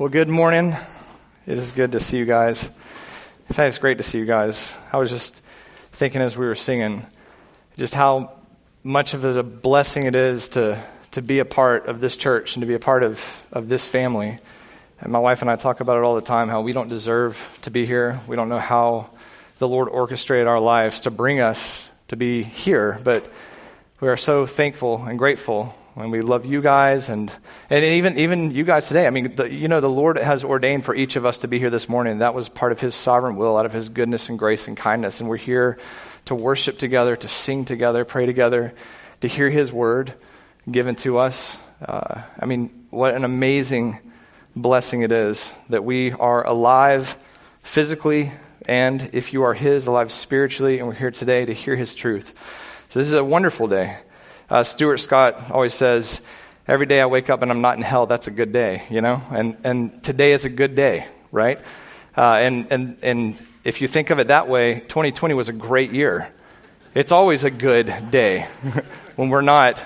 Well, good morning. It is good to see you guys. In fact, it's great to see you guys. I was just thinking as we were singing just how much of a blessing it is to, to be a part of this church and to be a part of, of this family. And my wife and I talk about it all the time how we don't deserve to be here. We don't know how the Lord orchestrated our lives to bring us to be here, but we are so thankful and grateful and we love you guys and, and even, even you guys today. I mean, the, you know, the Lord has ordained for each of us to be here this morning. That was part of His sovereign will, out of His goodness and grace and kindness. And we're here to worship together, to sing together, pray together, to hear His word given to us. Uh, I mean, what an amazing blessing it is that we are alive physically and, if you are His, alive spiritually. And we're here today to hear His truth. So this is a wonderful day. Uh, Stuart Scott always says, every day I wake up and I'm not in hell, that's a good day, you know? And, and today is a good day, right? Uh, and, and, and if you think of it that way, 2020 was a great year. It's always a good day when we're not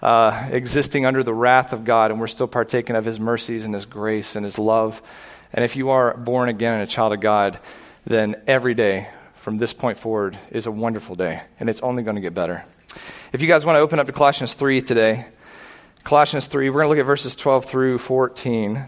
uh, existing under the wrath of God and we're still partaking of His mercies and His grace and His love. And if you are born again and a child of God, then every day from this point forward is a wonderful day, and it's only going to get better. If you guys want to open up to Colossians 3 today, Colossians 3, we're going to look at verses 12 through 14.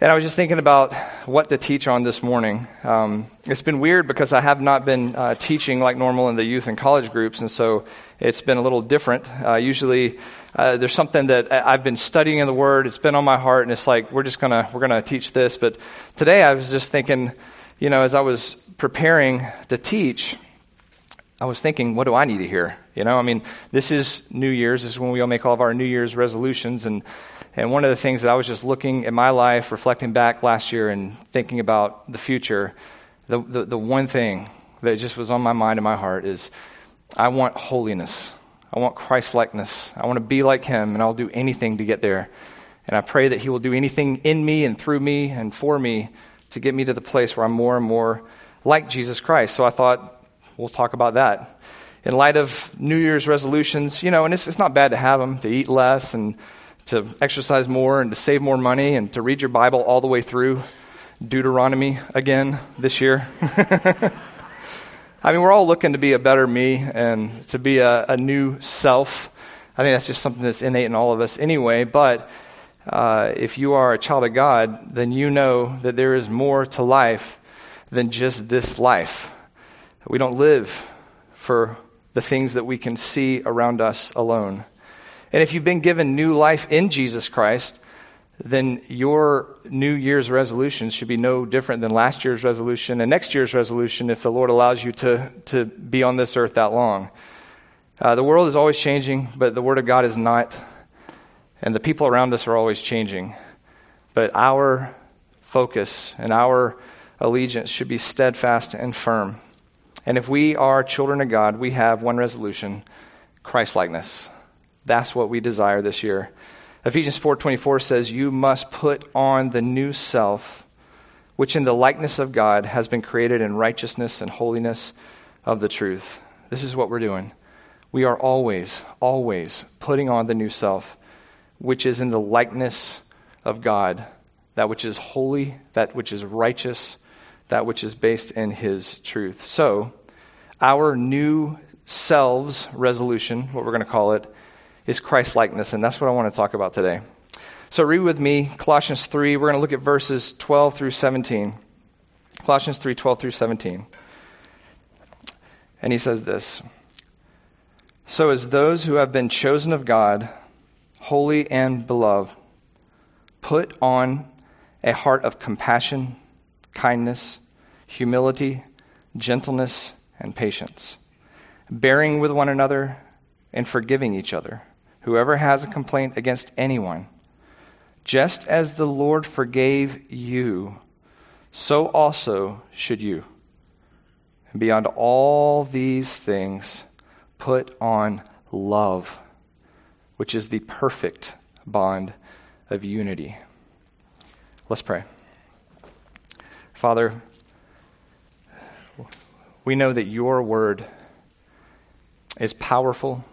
And I was just thinking about what to teach on this morning. Um, it's been weird because I have not been uh, teaching like normal in the youth and college groups, and so it's been a little different. Uh, usually, uh, there's something that I've been studying in the Word. It's been on my heart, and it's like we're just gonna we're gonna teach this. But today, I was just thinking, you know, as I was preparing to teach, I was thinking, what do I need to hear? You know, I mean, this is New Year's. This is when we all make all of our New Year's resolutions. And, and one of the things that I was just looking at my life, reflecting back last year and thinking about the future, the, the, the one thing that just was on my mind and my heart is I want holiness. I want Christ likeness. I want to be like Him, and I'll do anything to get there. And I pray that He will do anything in me and through me and for me to get me to the place where I'm more and more like Jesus Christ. So I thought, we'll talk about that. In light of New Year's resolutions, you know, and it's, it's not bad to have them, to eat less and to exercise more and to save more money and to read your Bible all the way through Deuteronomy again this year. I mean, we're all looking to be a better me and to be a, a, new self. I think that's just something that's innate in all of us anyway. But uh, if you are a child of God, then you know that there is more to life than just this life. We don't live for the things that we can see around us alone. And if you've been given new life in Jesus Christ, then your New Year's resolution should be no different than last year's resolution and next year's resolution if the Lord allows you to, to be on this earth that long. Uh, the world is always changing, but the Word of God is not. And the people around us are always changing. But our focus and our allegiance should be steadfast and firm. And if we are children of God, we have one resolution Christ likeness. That's what we desire this year. Ephesians 4:24 says you must put on the new self which in the likeness of God has been created in righteousness and holiness of the truth. This is what we're doing. We are always always putting on the new self which is in the likeness of God, that which is holy, that which is righteous, that which is based in his truth. So, our new selves resolution, what we're going to call it, is Christ likeness, and that's what I want to talk about today. So, read with me Colossians 3. We're going to look at verses 12 through 17. Colossians 3 12 through 17. And he says this So, as those who have been chosen of God, holy and beloved, put on a heart of compassion, kindness, humility, gentleness, and patience, bearing with one another and forgiving each other. Whoever has a complaint against anyone, just as the Lord forgave you, so also should you. And beyond all these things, put on love, which is the perfect bond of unity. Let's pray. Father, we know that your word is powerful,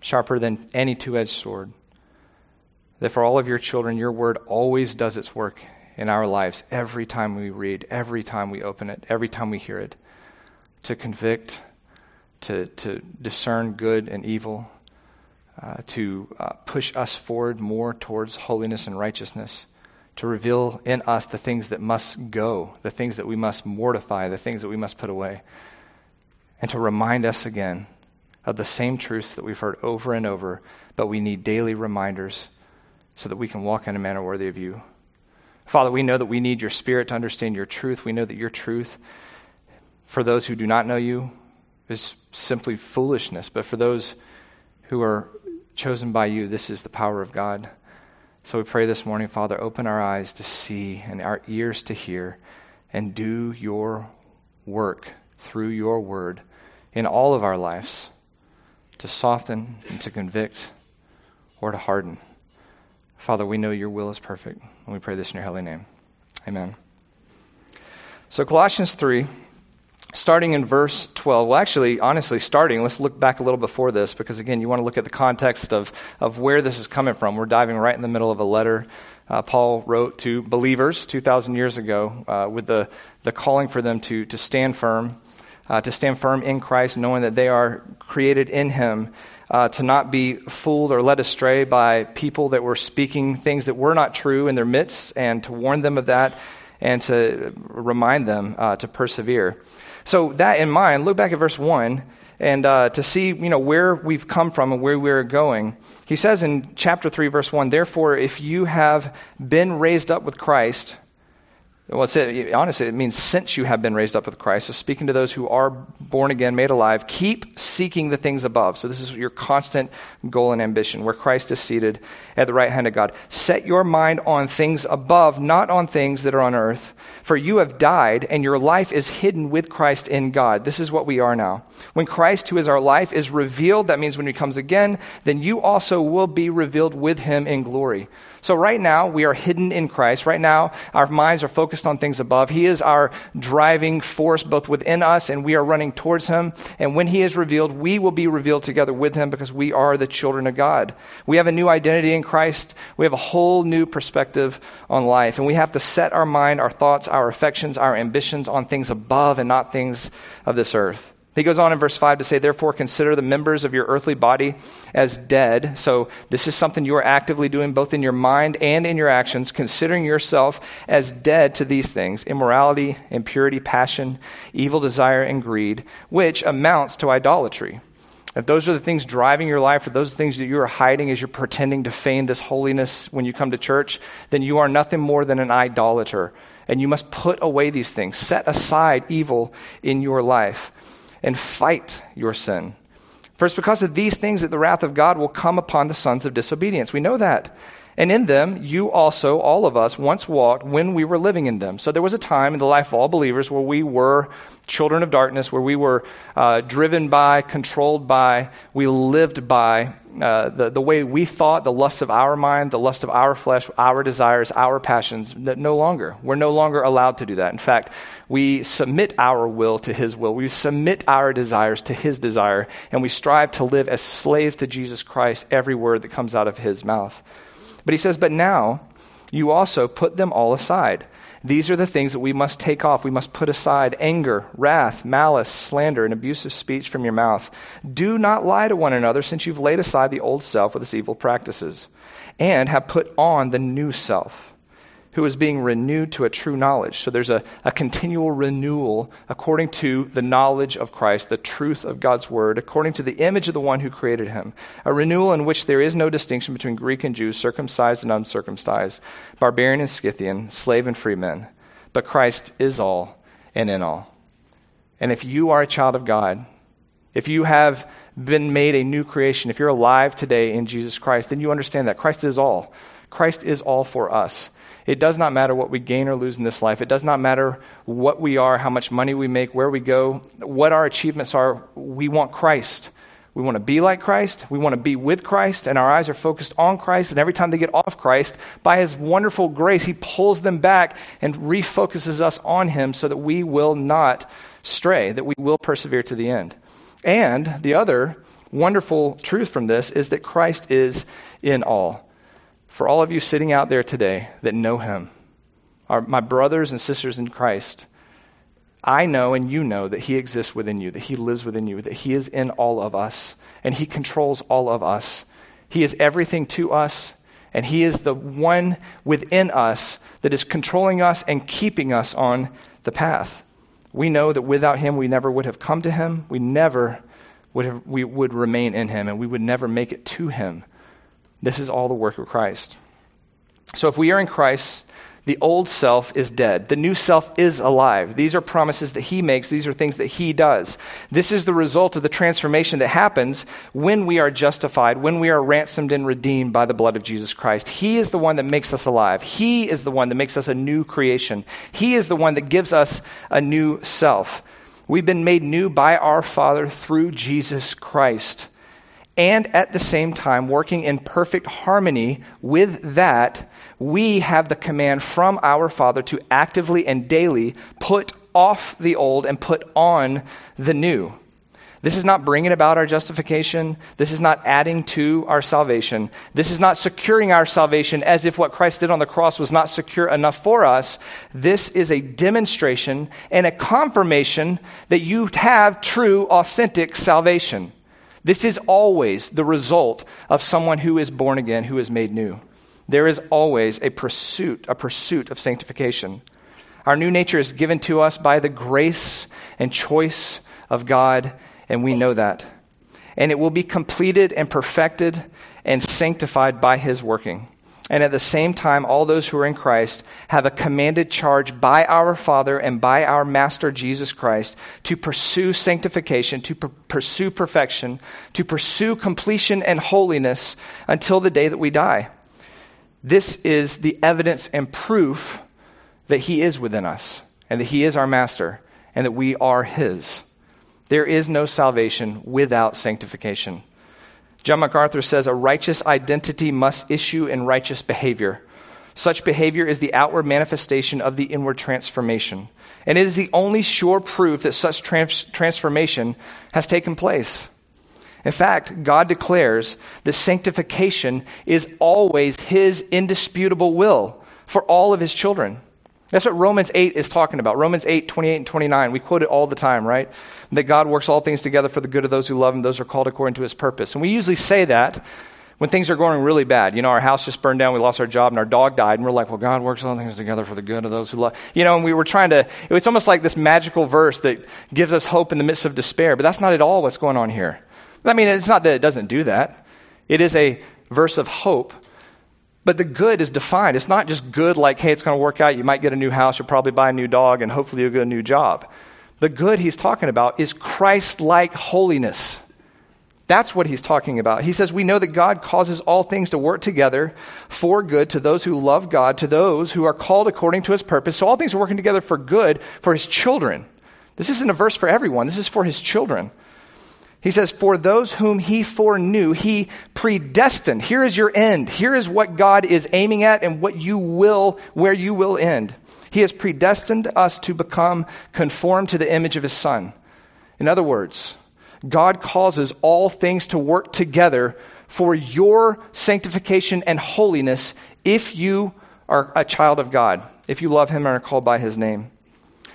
sharper than any two edged sword, that for all of your children, your word always does its work in our lives every time we read, every time we open it, every time we hear it, to convict, to, to discern good and evil, uh, to uh, push us forward more towards holiness and righteousness, to reveal in us the things that must go, the things that we must mortify, the things that we must put away, and to remind us again of the same truths that we've heard over and over, but we need daily reminders so that we can walk in a manner worthy of you. Father, we know that we need your spirit to understand your truth. We know that your truth, for those who do not know you, is simply foolishness, but for those who are chosen by you, this is the power of God. So we pray this morning, Father, open our eyes to see and our ears to hear and do your work through your word in all of our lives to soften and to convict or to harden. Father, we know your will is perfect, and we pray this in your holy name. Amen. So, Colossians 3 starting in verse 12 well actually honestly starting let's look back a little before this because again you want to look at the context of, of where this is coming from. We're diving right in the middle of a letter uh, paul wrote to believers 2000 years ago uh, with the, the calling for them to, to stand firm uh, to stand firm in christ knowing that they are created in him uh, to not be fooled or led astray by people that were speaking things that were not true in their midst and to warn them of that and to remind them uh, to persevere so, that in mind, look back at verse 1 and uh, to see you know, where we've come from and where we're going. He says in chapter 3, verse 1 Therefore, if you have been raised up with Christ, well, it, honestly, it means since you have been raised up with Christ. So, speaking to those who are born again, made alive, keep seeking the things above. So, this is your constant goal and ambition, where Christ is seated at the right hand of God. Set your mind on things above, not on things that are on earth. For you have died, and your life is hidden with Christ in God. This is what we are now. When Christ, who is our life, is revealed, that means when he comes again, then you also will be revealed with him in glory. So, right now, we are hidden in Christ. Right now, our minds are focused on things above. He is our driving force both within us, and we are running towards Him. And when He is revealed, we will be revealed together with Him because we are the children of God. We have a new identity in Christ. We have a whole new perspective on life. And we have to set our mind, our thoughts, our affections, our ambitions on things above and not things of this earth. He goes on in verse 5 to say, Therefore, consider the members of your earthly body as dead. So, this is something you are actively doing both in your mind and in your actions, considering yourself as dead to these things immorality, impurity, passion, evil desire, and greed, which amounts to idolatry. If those are the things driving your life, or those things that you are hiding as you're pretending to feign this holiness when you come to church, then you are nothing more than an idolater. And you must put away these things. Set aside evil in your life and fight your sin. For it's because of these things that the wrath of God will come upon the sons of disobedience. We know that. And in them, you also, all of us, once walked when we were living in them. So there was a time in the life of all believers where we were children of darkness, where we were uh, driven by, controlled by, we lived by uh, the, the way we thought, the lust of our mind, the lust of our flesh, our desires, our passions. That no longer. We're no longer allowed to do that. In fact, we submit our will to His will. We submit our desires to His desire, and we strive to live as slaves to Jesus Christ, every word that comes out of His mouth. But he says, But now you also put them all aside. These are the things that we must take off. We must put aside anger, wrath, malice, slander, and abusive speech from your mouth. Do not lie to one another, since you've laid aside the old self with its evil practices, and have put on the new self who is being renewed to a true knowledge. So there's a, a continual renewal according to the knowledge of Christ, the truth of God's word, according to the image of the one who created him. A renewal in which there is no distinction between Greek and Jew, circumcised and uncircumcised, barbarian and Scythian, slave and free men. But Christ is all and in all. And if you are a child of God, if you have been made a new creation, if you're alive today in Jesus Christ, then you understand that Christ is all. Christ is all for us. It does not matter what we gain or lose in this life. It does not matter what we are, how much money we make, where we go, what our achievements are. We want Christ. We want to be like Christ. We want to be with Christ, and our eyes are focused on Christ. And every time they get off Christ, by His wonderful grace, He pulls them back and refocuses us on Him so that we will not stray, that we will persevere to the end. And the other wonderful truth from this is that Christ is in all. For all of you sitting out there today that know him, our, my brothers and sisters in Christ, I know and you know that he exists within you, that he lives within you, that he is in all of us, and he controls all of us. He is everything to us, and he is the one within us that is controlling us and keeping us on the path. We know that without him, we never would have come to him. We never would have, we would remain in him, and we would never make it to him. This is all the work of Christ. So if we are in Christ, the old self is dead. The new self is alive. These are promises that he makes. These are things that he does. This is the result of the transformation that happens when we are justified, when we are ransomed and redeemed by the blood of Jesus Christ. He is the one that makes us alive. He is the one that makes us a new creation. He is the one that gives us a new self. We've been made new by our Father through Jesus Christ. And at the same time, working in perfect harmony with that, we have the command from our Father to actively and daily put off the old and put on the new. This is not bringing about our justification. This is not adding to our salvation. This is not securing our salvation as if what Christ did on the cross was not secure enough for us. This is a demonstration and a confirmation that you have true, authentic salvation. This is always the result of someone who is born again, who is made new there is always a pursuit, a pursuit of sanctification. Our new nature is given to us by the grace and choice of God, and we know that. And it will be completed and perfected and sanctified by His working. And at the same time, all those who are in Christ have a commanded charge by our Father and by our Master Jesus Christ to pursue sanctification, to pr- pursue perfection, to pursue completion and holiness until the day that we die. This is the evidence and proof that He is within us and that He is our Master and that we are His. There is no salvation without sanctification. John MacArthur says a righteous identity must issue in righteous behavior. Such behavior is the outward manifestation of the inward transformation. And it is the only sure proof that such trans- transformation has taken place. In fact, God declares that sanctification is always His indisputable will for all of His children. That's what Romans 8 is talking about. Romans 8, 28 and 29. We quote it all the time, right? That God works all things together for the good of those who love Him, those are called according to His purpose. And we usually say that when things are going really bad. You know, our house just burned down, we lost our job, and our dog died, and we're like, well, God works all things together for the good of those who love. You know, and we were trying to, it's almost like this magical verse that gives us hope in the midst of despair, but that's not at all what's going on here. I mean, it's not that it doesn't do that, it is a verse of hope. But the good is defined. It's not just good like, hey, it's going to work out. You might get a new house, you'll probably buy a new dog, and hopefully you'll get a new job. The good he's talking about is Christ like holiness. That's what he's talking about. He says, We know that God causes all things to work together for good to those who love God, to those who are called according to his purpose. So all things are working together for good for his children. This isn't a verse for everyone, this is for his children. He says, For those whom he foreknew, he predestined. Here is your end. Here is what God is aiming at and what you will, where you will end. He has predestined us to become conformed to the image of his son. In other words, God causes all things to work together for your sanctification and holiness if you are a child of God, if you love him and are called by his name.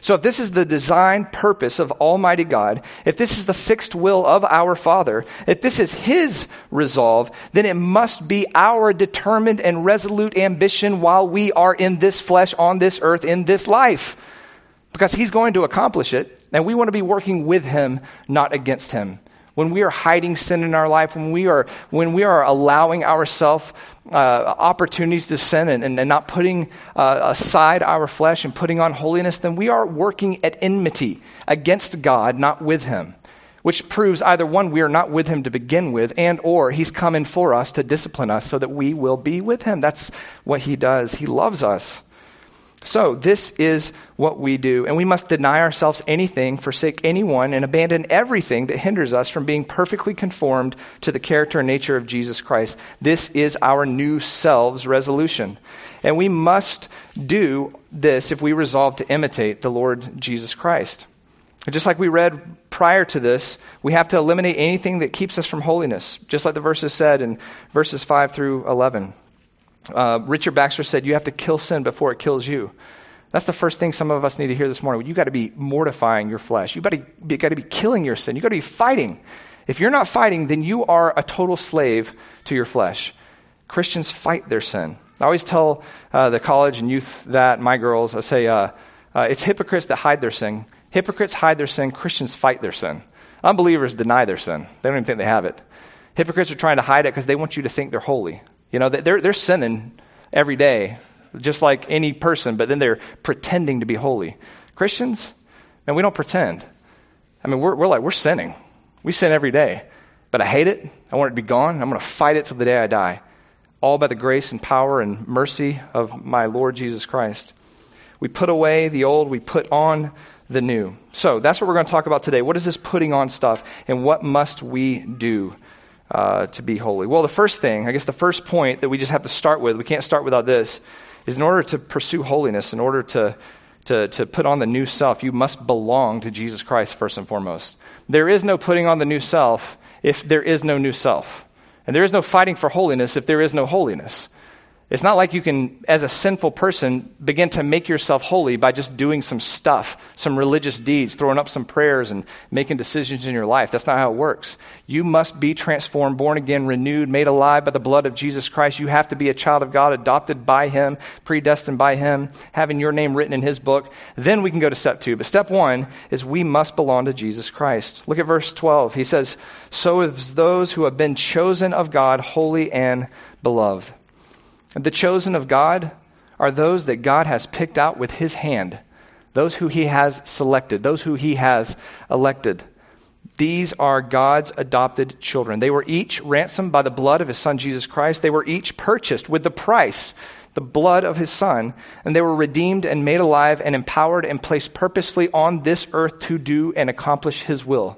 So, if this is the design purpose of Almighty God, if this is the fixed will of our Father, if this is His resolve, then it must be our determined and resolute ambition while we are in this flesh, on this earth, in this life. Because He's going to accomplish it, and we want to be working with Him, not against Him when we are hiding sin in our life, when we are, when we are allowing ourselves uh, opportunities to sin and, and, and not putting uh, aside our flesh and putting on holiness, then we are working at enmity against God, not with Him. Which proves either one, we are not with Him to begin with, and or He's coming for us to discipline us so that we will be with Him. That's what He does. He loves us. So, this is what we do, and we must deny ourselves anything, forsake anyone, and abandon everything that hinders us from being perfectly conformed to the character and nature of Jesus Christ. This is our new selves resolution. And we must do this if we resolve to imitate the Lord Jesus Christ. Just like we read prior to this, we have to eliminate anything that keeps us from holiness, just like the verses said in verses 5 through 11. Uh, Richard Baxter said, You have to kill sin before it kills you. That's the first thing some of us need to hear this morning. You've got to be mortifying your flesh. You've got to be killing your sin. You've got to be fighting. If you're not fighting, then you are a total slave to your flesh. Christians fight their sin. I always tell uh, the college and youth that, my girls, I say, uh, uh, it's hypocrites that hide their sin. Hypocrites hide their sin. Christians fight their sin. Unbelievers deny their sin. They don't even think they have it. Hypocrites are trying to hide it because they want you to think they're holy. You know, they're, they're sinning every day, just like any person, but then they're pretending to be holy. Christians, man, we don't pretend. I mean, we're, we're like, we're sinning. We sin every day. But I hate it. I want it to be gone. I'm going to fight it till the day I die. All by the grace and power and mercy of my Lord Jesus Christ. We put away the old, we put on the new. So that's what we're going to talk about today. What is this putting on stuff, and what must we do uh, to be holy? Well, the first thing, I guess the first point that we just have to start with, we can't start without this, is in order to pursue holiness, in order to, to, to put on the new self, you must belong to Jesus Christ first and foremost. There is no putting on the new self if there is no new self. And there is no fighting for holiness if there is no holiness. It's not like you can, as a sinful person, begin to make yourself holy by just doing some stuff, some religious deeds, throwing up some prayers and making decisions in your life. That's not how it works. You must be transformed, born again, renewed, made alive by the blood of Jesus Christ. You have to be a child of God, adopted by Him, predestined by Him, having your name written in His book. Then we can go to step two. But step one is we must belong to Jesus Christ. Look at verse 12. He says, So is those who have been chosen of God, holy and beloved. The chosen of God are those that God has picked out with his hand, those who he has selected, those who he has elected. These are God's adopted children. They were each ransomed by the blood of his son Jesus Christ. They were each purchased with the price, the blood of his son, and they were redeemed and made alive and empowered and placed purposefully on this earth to do and accomplish his will.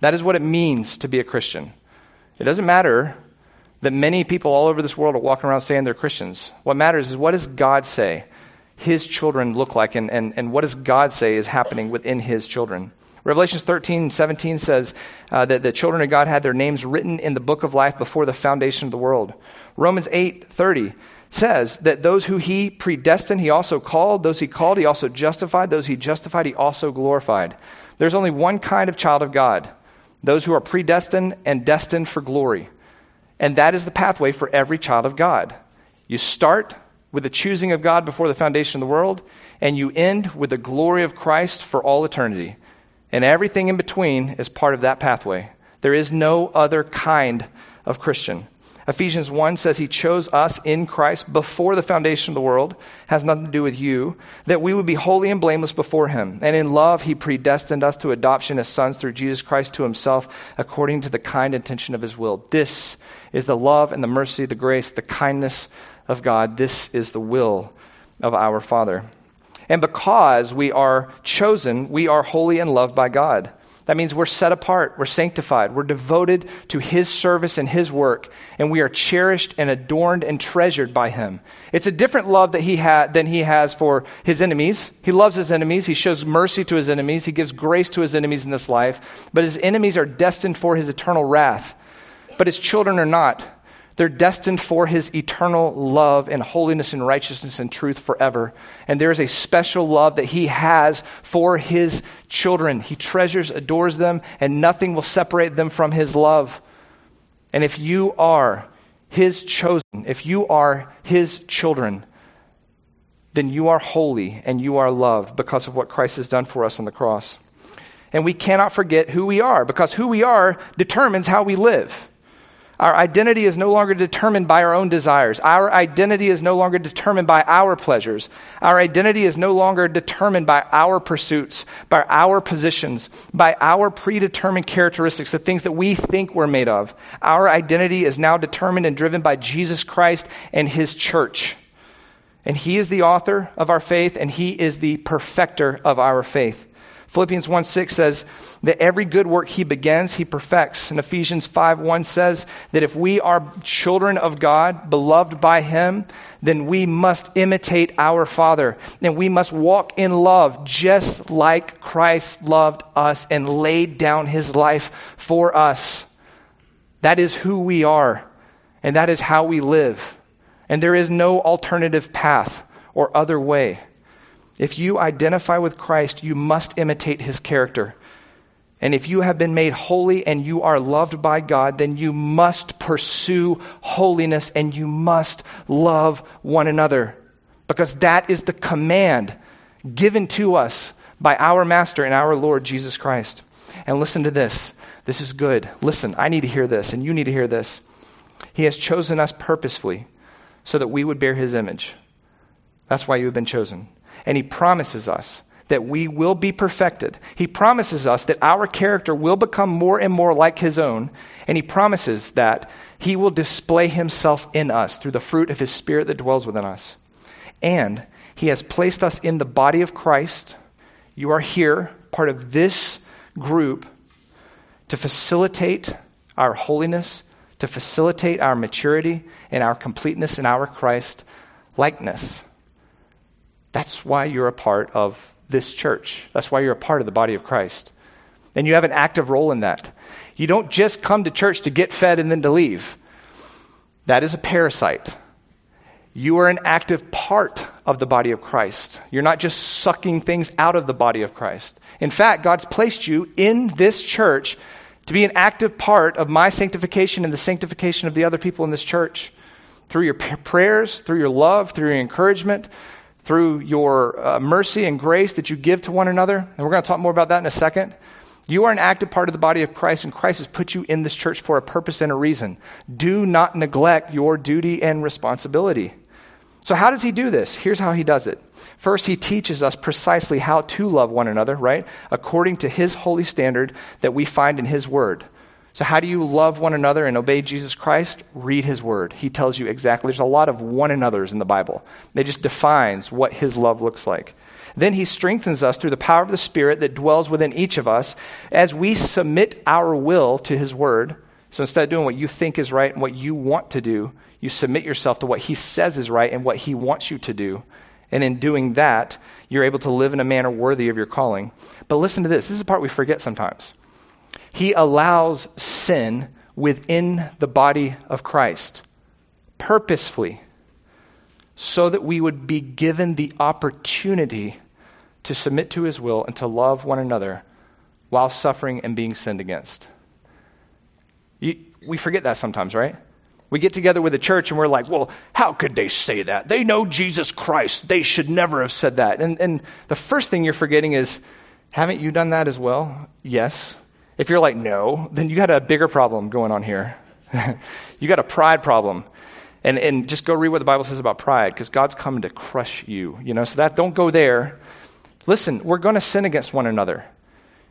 That is what it means to be a Christian. It doesn't matter that many people all over this world are walking around saying they're Christians. What matters is what does God say his children look like, and, and, and what does God say is happening within his children? Revelations 13, 17 says uh, that the children of God had their names written in the book of life before the foundation of the world. Romans 8, 30 says that those who he predestined, he also called. Those he called, he also justified. Those he justified, he also glorified. There's only one kind of child of God those who are predestined and destined for glory. And that is the pathway for every child of God. You start with the choosing of God before the foundation of the world, and you end with the glory of Christ for all eternity. And everything in between is part of that pathway. There is no other kind of Christian. Ephesians 1 says he chose us in Christ before the foundation of the world, has nothing to do with you, that we would be holy and blameless before him. And in love, he predestined us to adoption as sons through Jesus Christ to himself, according to the kind intention of his will. This is the love and the mercy, the grace, the kindness of God. This is the will of our Father. And because we are chosen, we are holy and loved by God. That means we're set apart, we're sanctified, we're devoted to His service and His work, and we are cherished and adorned and treasured by Him. It's a different love that he ha- than He has for His enemies. He loves His enemies, He shows mercy to His enemies, He gives grace to His enemies in this life, but His enemies are destined for His eternal wrath but his children are not. They're destined for his eternal love and holiness and righteousness and truth forever. And there is a special love that he has for his children. He treasures, adores them, and nothing will separate them from his love. And if you are his chosen, if you are his children, then you are holy and you are loved because of what Christ has done for us on the cross. And we cannot forget who we are because who we are determines how we live. Our identity is no longer determined by our own desires. Our identity is no longer determined by our pleasures. Our identity is no longer determined by our pursuits, by our positions, by our predetermined characteristics, the things that we think we're made of. Our identity is now determined and driven by Jesus Christ and His church. And He is the author of our faith, and He is the perfecter of our faith. Philippians 1 6 says that every good work he begins, he perfects. And Ephesians 5 1 says that if we are children of God, beloved by him, then we must imitate our Father. And we must walk in love just like Christ loved us and laid down his life for us. That is who we are, and that is how we live. and there is no alternative path or other way. If you identify with Christ, you must imitate his character. And if you have been made holy and you are loved by God, then you must pursue holiness and you must love one another. Because that is the command given to us by our Master and our Lord Jesus Christ. And listen to this. This is good. Listen, I need to hear this, and you need to hear this. He has chosen us purposefully so that we would bear his image. That's why you have been chosen. And he promises us that we will be perfected. He promises us that our character will become more and more like his own. And he promises that he will display himself in us through the fruit of his spirit that dwells within us. And he has placed us in the body of Christ. You are here, part of this group, to facilitate our holiness, to facilitate our maturity and our completeness in our Christ likeness. That's why you're a part of this church. That's why you're a part of the body of Christ. And you have an active role in that. You don't just come to church to get fed and then to leave. That is a parasite. You are an active part of the body of Christ. You're not just sucking things out of the body of Christ. In fact, God's placed you in this church to be an active part of my sanctification and the sanctification of the other people in this church. Through your prayers, through your love, through your encouragement, through your uh, mercy and grace that you give to one another. And we're going to talk more about that in a second. You are an active part of the body of Christ, and Christ has put you in this church for a purpose and a reason. Do not neglect your duty and responsibility. So, how does he do this? Here's how he does it. First, he teaches us precisely how to love one another, right? According to his holy standard that we find in his word. So, how do you love one another and obey Jesus Christ? Read his word. He tells you exactly. There's a lot of one another's in the Bible. It just defines what his love looks like. Then he strengthens us through the power of the Spirit that dwells within each of us as we submit our will to his word. So instead of doing what you think is right and what you want to do, you submit yourself to what he says is right and what he wants you to do. And in doing that, you're able to live in a manner worthy of your calling. But listen to this this is the part we forget sometimes. He allows sin within the body of Christ purposefully so that we would be given the opportunity to submit to his will and to love one another while suffering and being sinned against. You, we forget that sometimes, right? We get together with the church and we're like, well, how could they say that? They know Jesus Christ. They should never have said that. And, and the first thing you're forgetting is, haven't you done that as well? Yes. If you're like, no, then you got a bigger problem going on here. you got a pride problem. And, and just go read what the Bible says about pride, because God's coming to crush you. You know, so that don't go there. Listen, we're going to sin against one another.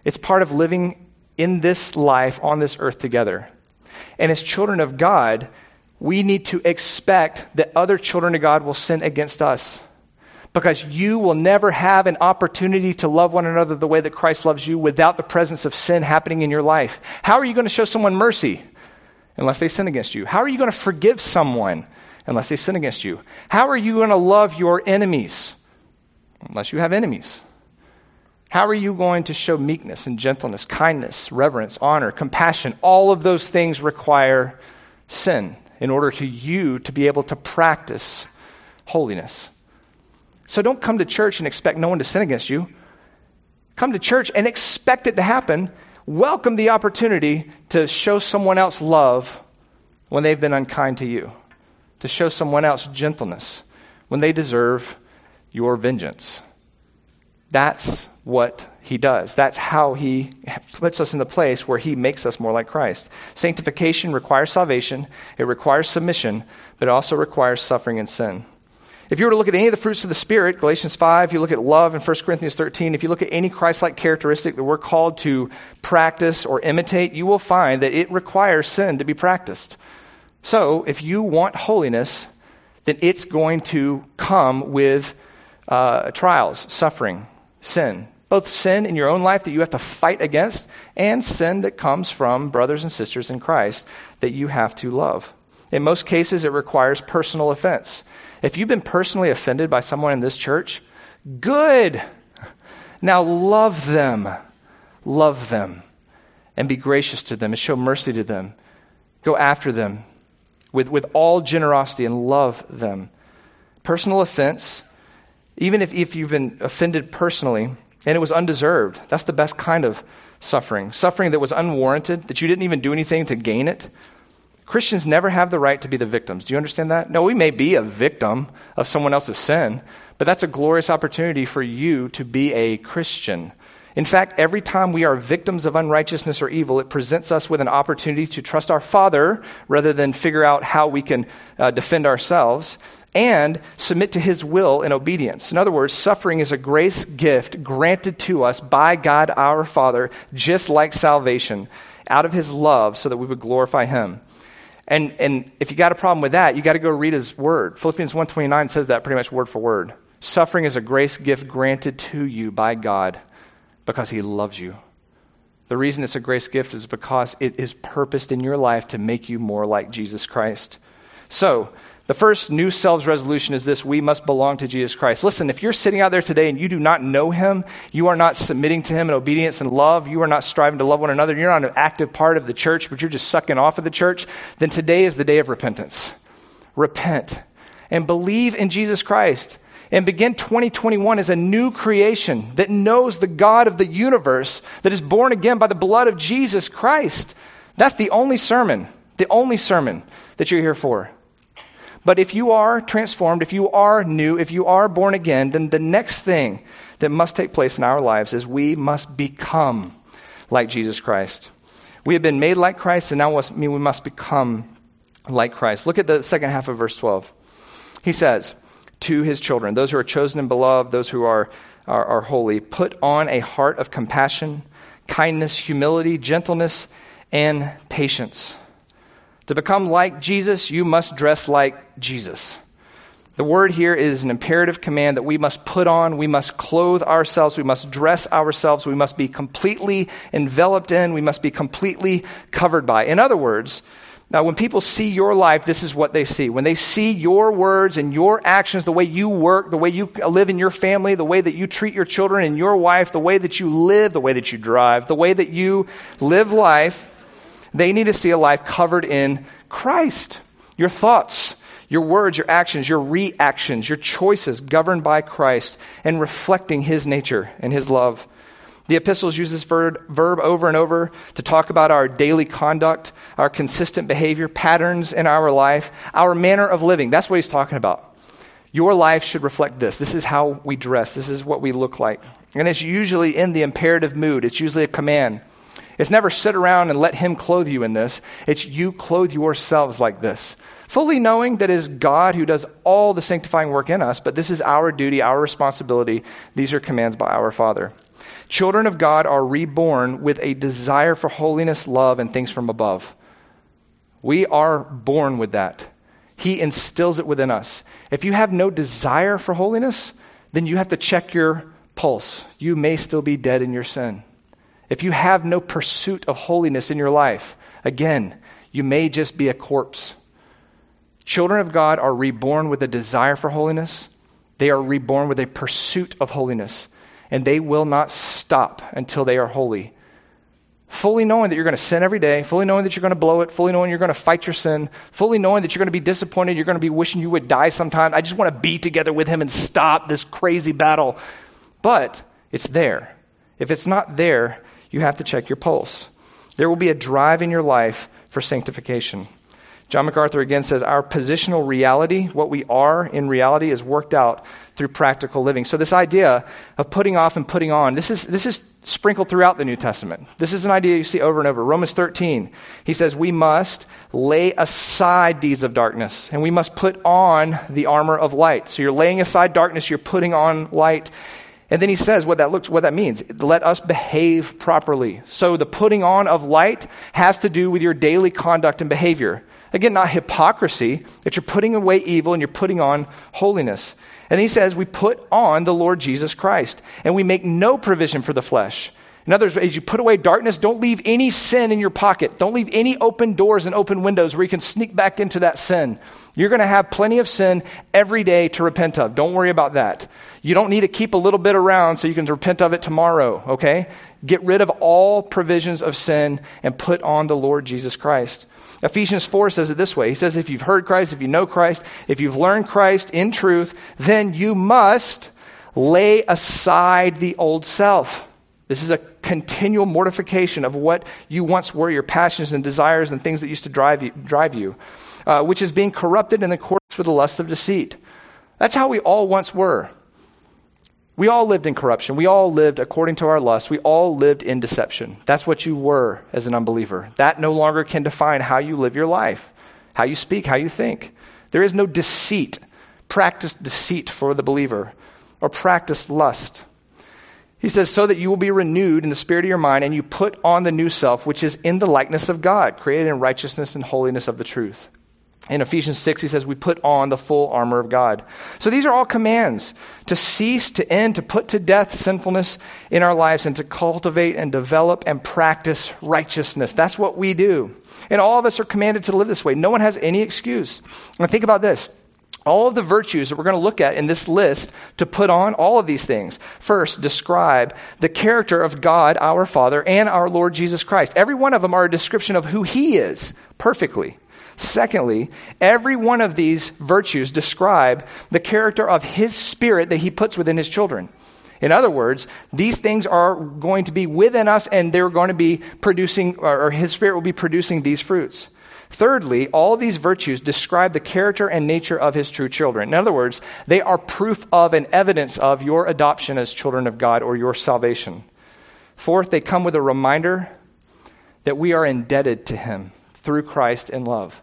It's part of living in this life on this earth together. And as children of God, we need to expect that other children of God will sin against us because you will never have an opportunity to love one another the way that Christ loves you without the presence of sin happening in your life. How are you going to show someone mercy unless they sin against you? How are you going to forgive someone unless they sin against you? How are you going to love your enemies unless you have enemies? How are you going to show meekness and gentleness, kindness, reverence, honor, compassion? All of those things require sin in order to you to be able to practice holiness. So don't come to church and expect no one to sin against you. Come to church and expect it to happen. Welcome the opportunity to show someone else love when they've been unkind to you, to show someone else gentleness when they deserve your vengeance. That's what he does. That's how he puts us in the place where he makes us more like Christ. Sanctification requires salvation, it requires submission, but it also requires suffering and sin. If you were to look at any of the fruits of the Spirit, Galatians 5, you look at love in 1 Corinthians 13, if you look at any Christ like characteristic that we're called to practice or imitate, you will find that it requires sin to be practiced. So, if you want holiness, then it's going to come with uh, trials, suffering, sin. Both sin in your own life that you have to fight against, and sin that comes from brothers and sisters in Christ that you have to love. In most cases, it requires personal offense. If you've been personally offended by someone in this church, good. Now love them. Love them. And be gracious to them and show mercy to them. Go after them. with, with all generosity and love them. Personal offense, even if, if you've been offended personally and it was undeserved, that's the best kind of suffering. Suffering that was unwarranted, that you didn't even do anything to gain it. Christians never have the right to be the victims. Do you understand that? No, we may be a victim of someone else's sin, but that's a glorious opportunity for you to be a Christian. In fact, every time we are victims of unrighteousness or evil, it presents us with an opportunity to trust our Father rather than figure out how we can uh, defend ourselves and submit to His will in obedience. In other words, suffering is a grace gift granted to us by God our Father, just like salvation, out of His love so that we would glorify Him. And, and if you got a problem with that, you got to go read His Word. Philippians 1.29 says that pretty much word for word. Suffering is a grace gift granted to you by God because He loves you. The reason it's a grace gift is because it is purposed in your life to make you more like Jesus Christ. So, the first new selves resolution is this we must belong to Jesus Christ. Listen, if you're sitting out there today and you do not know him, you are not submitting to him in obedience and love, you are not striving to love one another, you're not an active part of the church, but you're just sucking off of the church, then today is the day of repentance. Repent and believe in Jesus Christ and begin 2021 as a new creation that knows the God of the universe that is born again by the blood of Jesus Christ. That's the only sermon, the only sermon that you're here for. But if you are transformed, if you are new, if you are born again, then the next thing that must take place in our lives is we must become like Jesus Christ. We have been made like Christ, and now we must become like Christ. Look at the second half of verse 12. He says, to his children, those who are chosen and beloved, those who are, are, are holy. Put on a heart of compassion, kindness, humility, gentleness, and patience. To become like Jesus, you must dress like Jesus. The word here is an imperative command that we must put on, we must clothe ourselves, we must dress ourselves, we must be completely enveloped in, we must be completely covered by. In other words, now, when people see your life, this is what they see. When they see your words and your actions, the way you work, the way you live in your family, the way that you treat your children and your wife, the way that you live, the way that you drive, the way that you live life, they need to see a life covered in Christ. Your thoughts, your words, your actions, your reactions, your choices governed by Christ and reflecting His nature and His love. The epistles use this verb, verb over and over to talk about our daily conduct, our consistent behavior, patterns in our life, our manner of living. That's what he's talking about. Your life should reflect this. This is how we dress. This is what we look like. And it's usually in the imperative mood, it's usually a command. It's never sit around and let him clothe you in this. It's you clothe yourselves like this. Fully knowing that it is God who does all the sanctifying work in us, but this is our duty, our responsibility. These are commands by our Father. Children of God are reborn with a desire for holiness, love, and things from above. We are born with that. He instills it within us. If you have no desire for holiness, then you have to check your pulse. You may still be dead in your sin. If you have no pursuit of holiness in your life, again, you may just be a corpse. Children of God are reborn with a desire for holiness. They are reborn with a pursuit of holiness and they will not stop until they are holy. Fully knowing that you're going to sin every day, fully knowing that you're going to blow it, fully knowing you're going to fight your sin, fully knowing that you're going to be disappointed, you're going to be wishing you would die sometime. I just want to be together with him and stop this crazy battle. But it's there. If it's not there, you have to check your pulse. There will be a drive in your life for sanctification. John MacArthur again says, Our positional reality, what we are in reality, is worked out through practical living. So, this idea of putting off and putting on, this is, this is sprinkled throughout the New Testament. This is an idea you see over and over. Romans 13, he says, We must lay aside deeds of darkness, and we must put on the armor of light. So, you're laying aside darkness, you're putting on light. And then he says what that looks, what that means. Let us behave properly. So the putting on of light has to do with your daily conduct and behavior. Again, not hypocrisy, that you're putting away evil and you're putting on holiness. And he says, we put on the Lord Jesus Christ, and we make no provision for the flesh. In other words, as you put away darkness, don't leave any sin in your pocket. Don't leave any open doors and open windows where you can sneak back into that sin. You're going to have plenty of sin every day to repent of. Don't worry about that. You don't need to keep a little bit around so you can repent of it tomorrow, okay? Get rid of all provisions of sin and put on the Lord Jesus Christ. Ephesians 4 says it this way He says, If you've heard Christ, if you know Christ, if you've learned Christ in truth, then you must lay aside the old self. This is a continual mortification of what you once were, your passions and desires and things that used to drive you, drive you uh, which is being corrupted in accordance with the lust of deceit. That's how we all once were. We all lived in corruption. We all lived according to our lust. We all lived in deception. That's what you were as an unbeliever. That no longer can define how you live your life, how you speak, how you think. There is no deceit, practiced deceit for the believer, or practiced lust. He says, so that you will be renewed in the spirit of your mind, and you put on the new self, which is in the likeness of God, created in righteousness and holiness of the truth. In Ephesians 6, he says, We put on the full armor of God. So these are all commands to cease, to end, to put to death sinfulness in our lives, and to cultivate and develop and practice righteousness. That's what we do. And all of us are commanded to live this way. No one has any excuse. And think about this all of the virtues that we're going to look at in this list to put on all of these things. First, describe the character of God, our Father, and our Lord Jesus Christ. Every one of them are a description of who He is perfectly. Secondly, every one of these virtues describe the character of His Spirit that He puts within His children. In other words, these things are going to be within us and they're going to be producing, or His Spirit will be producing these fruits. Thirdly, all these virtues describe the character and nature of his true children. In other words, they are proof of and evidence of your adoption as children of God or your salvation. Fourth, they come with a reminder that we are indebted to him through Christ in love.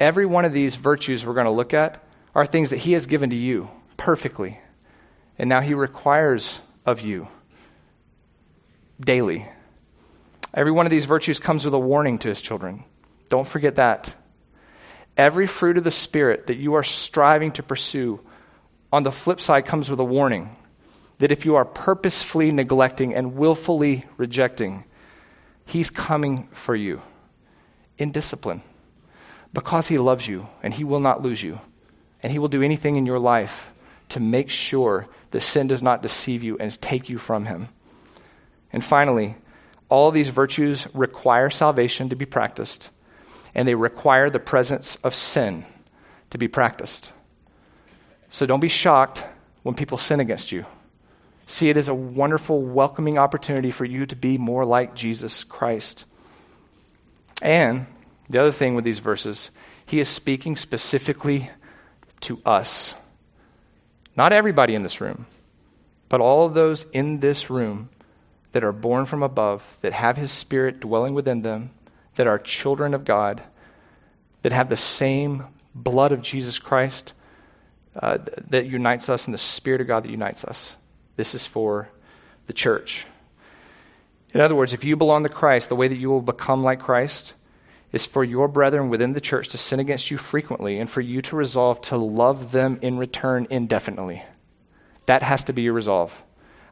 Every one of these virtues we're going to look at are things that He has given to you perfectly. And now He requires of you daily. Every one of these virtues comes with a warning to His children. Don't forget that. Every fruit of the Spirit that you are striving to pursue, on the flip side, comes with a warning that if you are purposefully neglecting and willfully rejecting, He's coming for you in discipline because He loves you and He will not lose you. And He will do anything in your life to make sure that sin does not deceive you and take you from Him. And finally, all these virtues require salvation to be practiced, and they require the presence of sin to be practiced. So don't be shocked when people sin against you. See it as a wonderful, welcoming opportunity for you to be more like Jesus Christ. And the other thing with these verses, he is speaking specifically to us. Not everybody in this room, but all of those in this room that are born from above, that have his spirit dwelling within them, that are children of God, that have the same blood of Jesus Christ uh, that unites us and the Spirit of God that unites us. This is for the church. In other words, if you belong to Christ, the way that you will become like Christ is for your brethren within the church to sin against you frequently and for you to resolve to love them in return indefinitely. That has to be your resolve.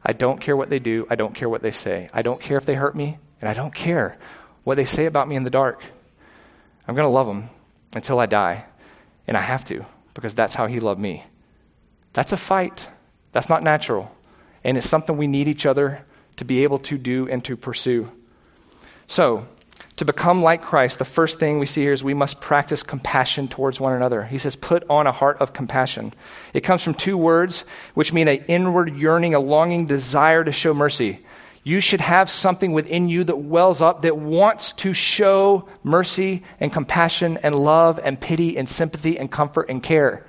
I don't care what they do. I don't care what they say. I don't care if they hurt me, and I don't care what they say about me in the dark. I'm going to love them until I die, and I have to because that's how He loved me. That's a fight. That's not natural. And it's something we need each other to be able to do and to pursue. So, to become like Christ, the first thing we see here is we must practice compassion towards one another. He says, put on a heart of compassion. It comes from two words which mean an inward yearning, a longing desire to show mercy. You should have something within you that wells up that wants to show mercy and compassion and love and pity and sympathy and comfort and care.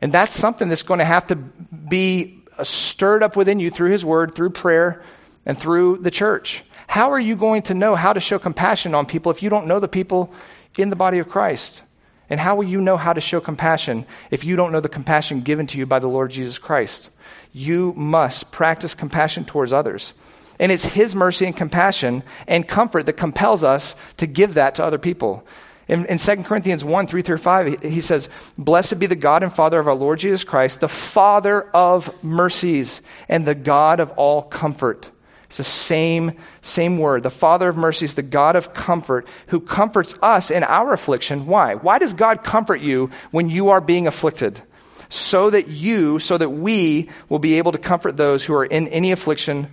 And that's something that's going to have to be stirred up within you through His Word, through prayer, and through the church. How are you going to know how to show compassion on people if you don't know the people in the body of Christ? And how will you know how to show compassion if you don't know the compassion given to you by the Lord Jesus Christ? You must practice compassion towards others. And it's His mercy and compassion and comfort that compels us to give that to other people. In, in 2 Corinthians 1 3 through 5, he says, Blessed be the God and Father of our Lord Jesus Christ, the Father of mercies and the God of all comfort it's the same, same word. The Father of mercy is the God of comfort, who comforts us in our affliction. Why? Why does God comfort you when you are being afflicted? So that you, so that we will be able to comfort those who are in any affliction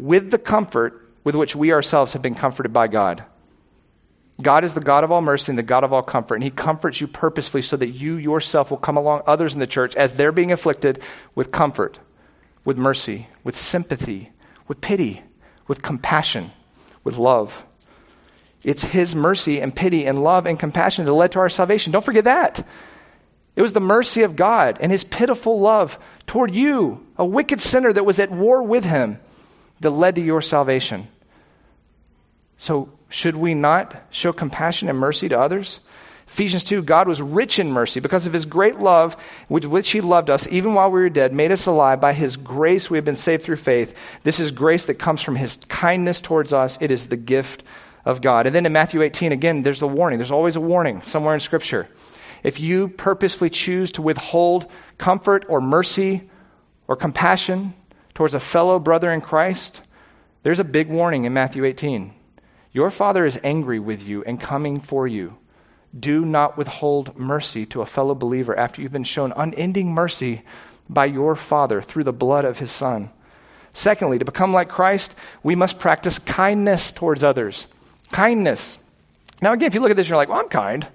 with the comfort with which we ourselves have been comforted by God. God is the God of all mercy and the God of all comfort, and He comforts you purposefully so that you yourself will come along others in the church as they're being afflicted with comfort, with mercy, with sympathy, with pity, with compassion, with love. It's His mercy and pity and love and compassion that led to our salvation. Don't forget that. It was the mercy of God and His pitiful love toward you, a wicked sinner that was at war with Him, that led to your salvation. So, should we not show compassion and mercy to others? Ephesians 2 God was rich in mercy because of his great love with which he loved us, even while we were dead, made us alive. By his grace, we have been saved through faith. This is grace that comes from his kindness towards us. It is the gift of God. And then in Matthew 18, again, there's a warning. There's always a warning somewhere in Scripture. If you purposefully choose to withhold comfort or mercy or compassion towards a fellow brother in Christ, there's a big warning in Matthew 18. Your Father is angry with you and coming for you. Do not withhold mercy to a fellow believer after you've been shown unending mercy by your Father through the blood of his Son. Secondly, to become like Christ, we must practice kindness towards others. Kindness. Now, again, if you look at this, you're like, well, I'm kind.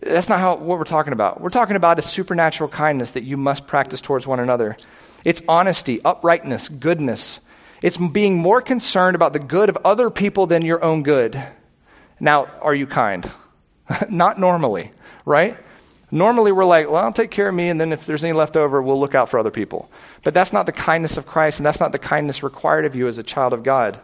That's not how, what we're talking about. We're talking about a supernatural kindness that you must practice towards one another. It's honesty, uprightness, goodness. It's being more concerned about the good of other people than your own good. Now, are you kind? Not normally, right? Normally, we're like, well, I'll take care of me, and then if there's any left over, we'll look out for other people. But that's not the kindness of Christ, and that's not the kindness required of you as a child of God.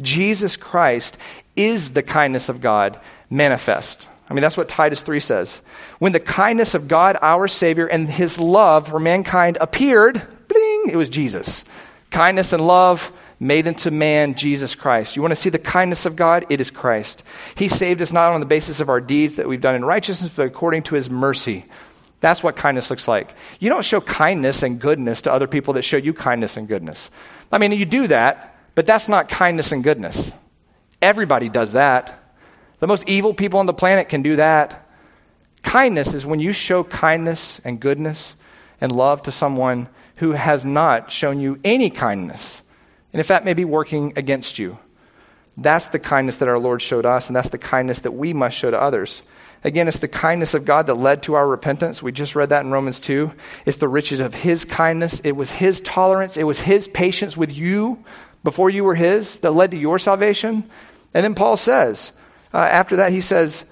Jesus Christ is the kindness of God manifest. I mean, that's what Titus 3 says. When the kindness of God, our Savior, and his love for mankind appeared, bling, it was Jesus. Kindness and love made into man, Jesus Christ. You want to see the kindness of God? It is Christ. He saved us not on the basis of our deeds that we've done in righteousness, but according to his mercy. That's what kindness looks like. You don't show kindness and goodness to other people that show you kindness and goodness. I mean, you do that, but that's not kindness and goodness. Everybody does that. The most evil people on the planet can do that. Kindness is when you show kindness and goodness and love to someone who has not shown you any kindness and if that may be working against you. That's the kindness that our Lord showed us, and that's the kindness that we must show to others. Again, it's the kindness of God that led to our repentance. We just read that in Romans 2. It's the riches of His kindness. It was His tolerance. It was His patience with you before you were His that led to your salvation. And then Paul says, uh, after that, he says,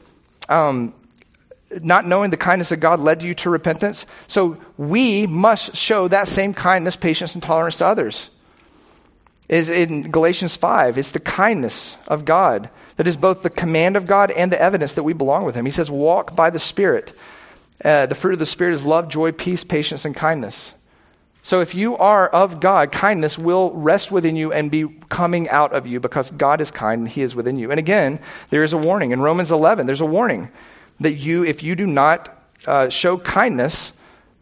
um, not knowing the kindness of God led you to repentance. So we must show that same kindness, patience, and tolerance to others is in Galatians 5. It's the kindness of God that is both the command of God and the evidence that we belong with Him. He says, Walk by the Spirit. Uh, the fruit of the Spirit is love, joy, peace, patience, and kindness. So if you are of God, kindness will rest within you and be coming out of you because God is kind and He is within you. And again, there is a warning. In Romans 11, there's a warning that you, if you do not uh, show kindness,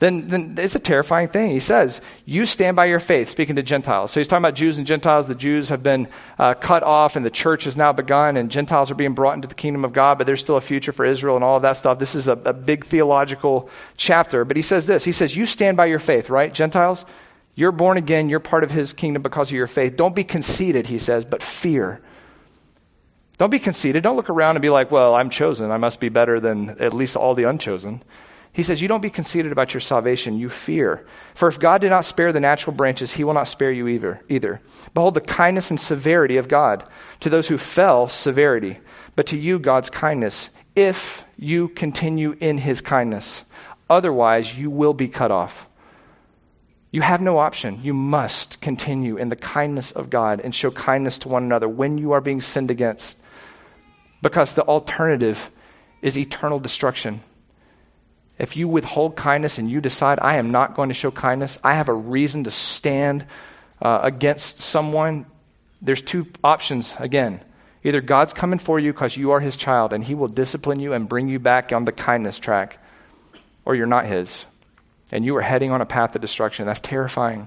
then, then it's a terrifying thing. He says, You stand by your faith, speaking to Gentiles. So he's talking about Jews and Gentiles. The Jews have been uh, cut off, and the church has now begun, and Gentiles are being brought into the kingdom of God, but there's still a future for Israel and all of that stuff. This is a, a big theological chapter. But he says this He says, You stand by your faith, right? Gentiles, you're born again, you're part of his kingdom because of your faith. Don't be conceited, he says, but fear. Don't be conceited. Don't look around and be like, Well, I'm chosen. I must be better than at least all the unchosen. He says, You don't be conceited about your salvation, you fear. For if God did not spare the natural branches, he will not spare you either. either. Behold the kindness and severity of God. To those who fell, severity, but to you, God's kindness, if you continue in his kindness. Otherwise, you will be cut off. You have no option. You must continue in the kindness of God and show kindness to one another when you are being sinned against. Because the alternative is eternal destruction. If you withhold kindness and you decide, I am not going to show kindness, I have a reason to stand uh, against someone, there's two options again. Either God's coming for you because you are his child and he will discipline you and bring you back on the kindness track, or you're not his. And you are heading on a path of destruction. That's terrifying.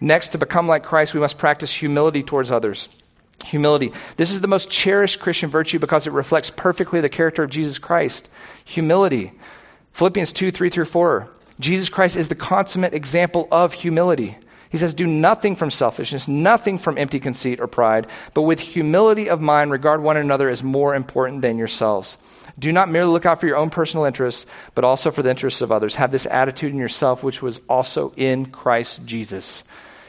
Next, to become like Christ, we must practice humility towards others. Humility. This is the most cherished Christian virtue because it reflects perfectly the character of Jesus Christ. Humility. Philippians 2 3 through 4. Jesus Christ is the consummate example of humility. He says, Do nothing from selfishness, nothing from empty conceit or pride, but with humility of mind regard one another as more important than yourselves. Do not merely look out for your own personal interests, but also for the interests of others. Have this attitude in yourself, which was also in Christ Jesus.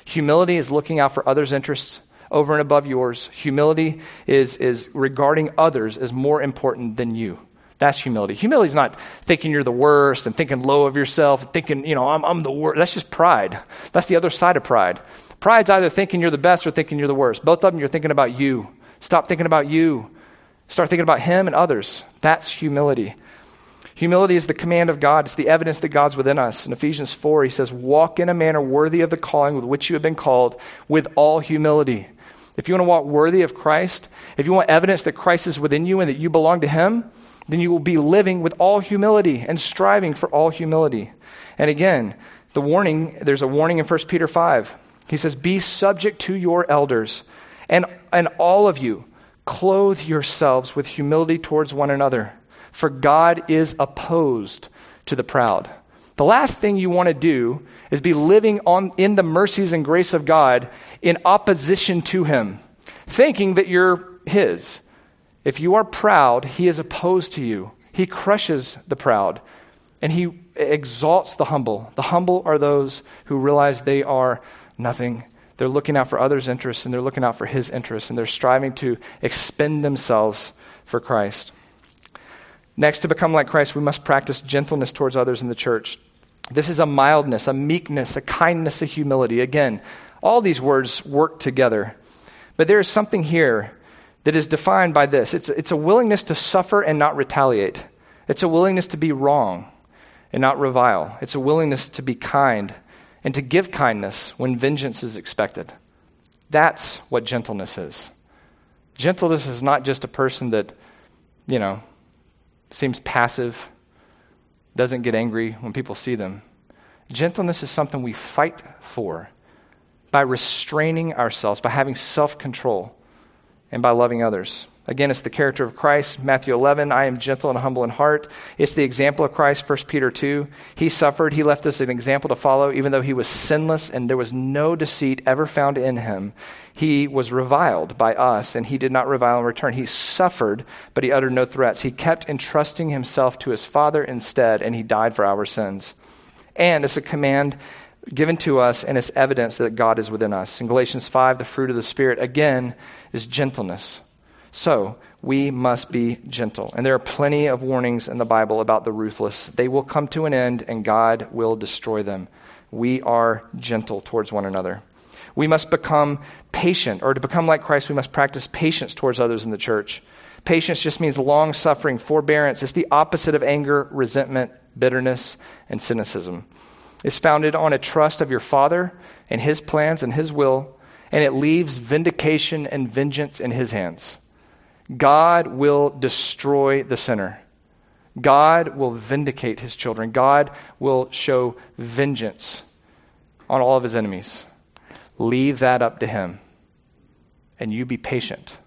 Humility is looking out for others' interests over and above yours. Humility is, is regarding others as more important than you. That's humility. Humility is not thinking you're the worst and thinking low of yourself, thinking, you know, I'm, I'm the worst. That's just pride. That's the other side of pride. Pride's either thinking you're the best or thinking you're the worst. Both of them, you're thinking about you. Stop thinking about you. Start thinking about Him and others. That's humility. Humility is the command of God. It's the evidence that God's within us. In Ephesians 4, he says, Walk in a manner worthy of the calling with which you have been called, with all humility. If you want to walk worthy of Christ, if you want evidence that Christ is within you and that you belong to Him, then you will be living with all humility and striving for all humility. And again, the warning, there's a warning in 1 Peter 5. He says, Be subject to your elders, and, and all of you, clothe yourselves with humility towards one another, for God is opposed to the proud. The last thing you want to do is be living on, in the mercies and grace of God in opposition to Him, thinking that you're His. If you are proud, he is opposed to you. He crushes the proud and he exalts the humble. The humble are those who realize they are nothing. They're looking out for others' interests and they're looking out for his interests and they're striving to expend themselves for Christ. Next, to become like Christ, we must practice gentleness towards others in the church. This is a mildness, a meekness, a kindness, a humility. Again, all these words work together. But there is something here that is defined by this it's, it's a willingness to suffer and not retaliate, it's a willingness to be wrong and not revile, it's a willingness to be kind and to give kindness when vengeance is expected. That's what gentleness is. Gentleness is not just a person that, you know, seems passive, doesn't get angry when people see them. Gentleness is something we fight for by restraining ourselves, by having self control and by loving others. Again, it's the character of Christ. Matthew 11, I am gentle and humble in heart. It's the example of Christ, 1 Peter 2. He suffered. He left us an example to follow, even though he was sinless and there was no deceit ever found in him. He was reviled by us, and he did not revile in return. He suffered, but he uttered no threats. He kept entrusting himself to his Father instead, and he died for our sins. And it's a command given to us, and it's evidence that God is within us. In Galatians 5, the fruit of the Spirit, again, is gentleness. So, we must be gentle. And there are plenty of warnings in the Bible about the ruthless. They will come to an end, and God will destroy them. We are gentle towards one another. We must become patient, or to become like Christ, we must practice patience towards others in the church. Patience just means long suffering, forbearance. It's the opposite of anger, resentment, bitterness, and cynicism is founded on a trust of your Father and His plans and His will, and it leaves vindication and vengeance in His hands. God will destroy the sinner. God will vindicate His children. God will show vengeance on all of His enemies. Leave that up to Him, and you be patient.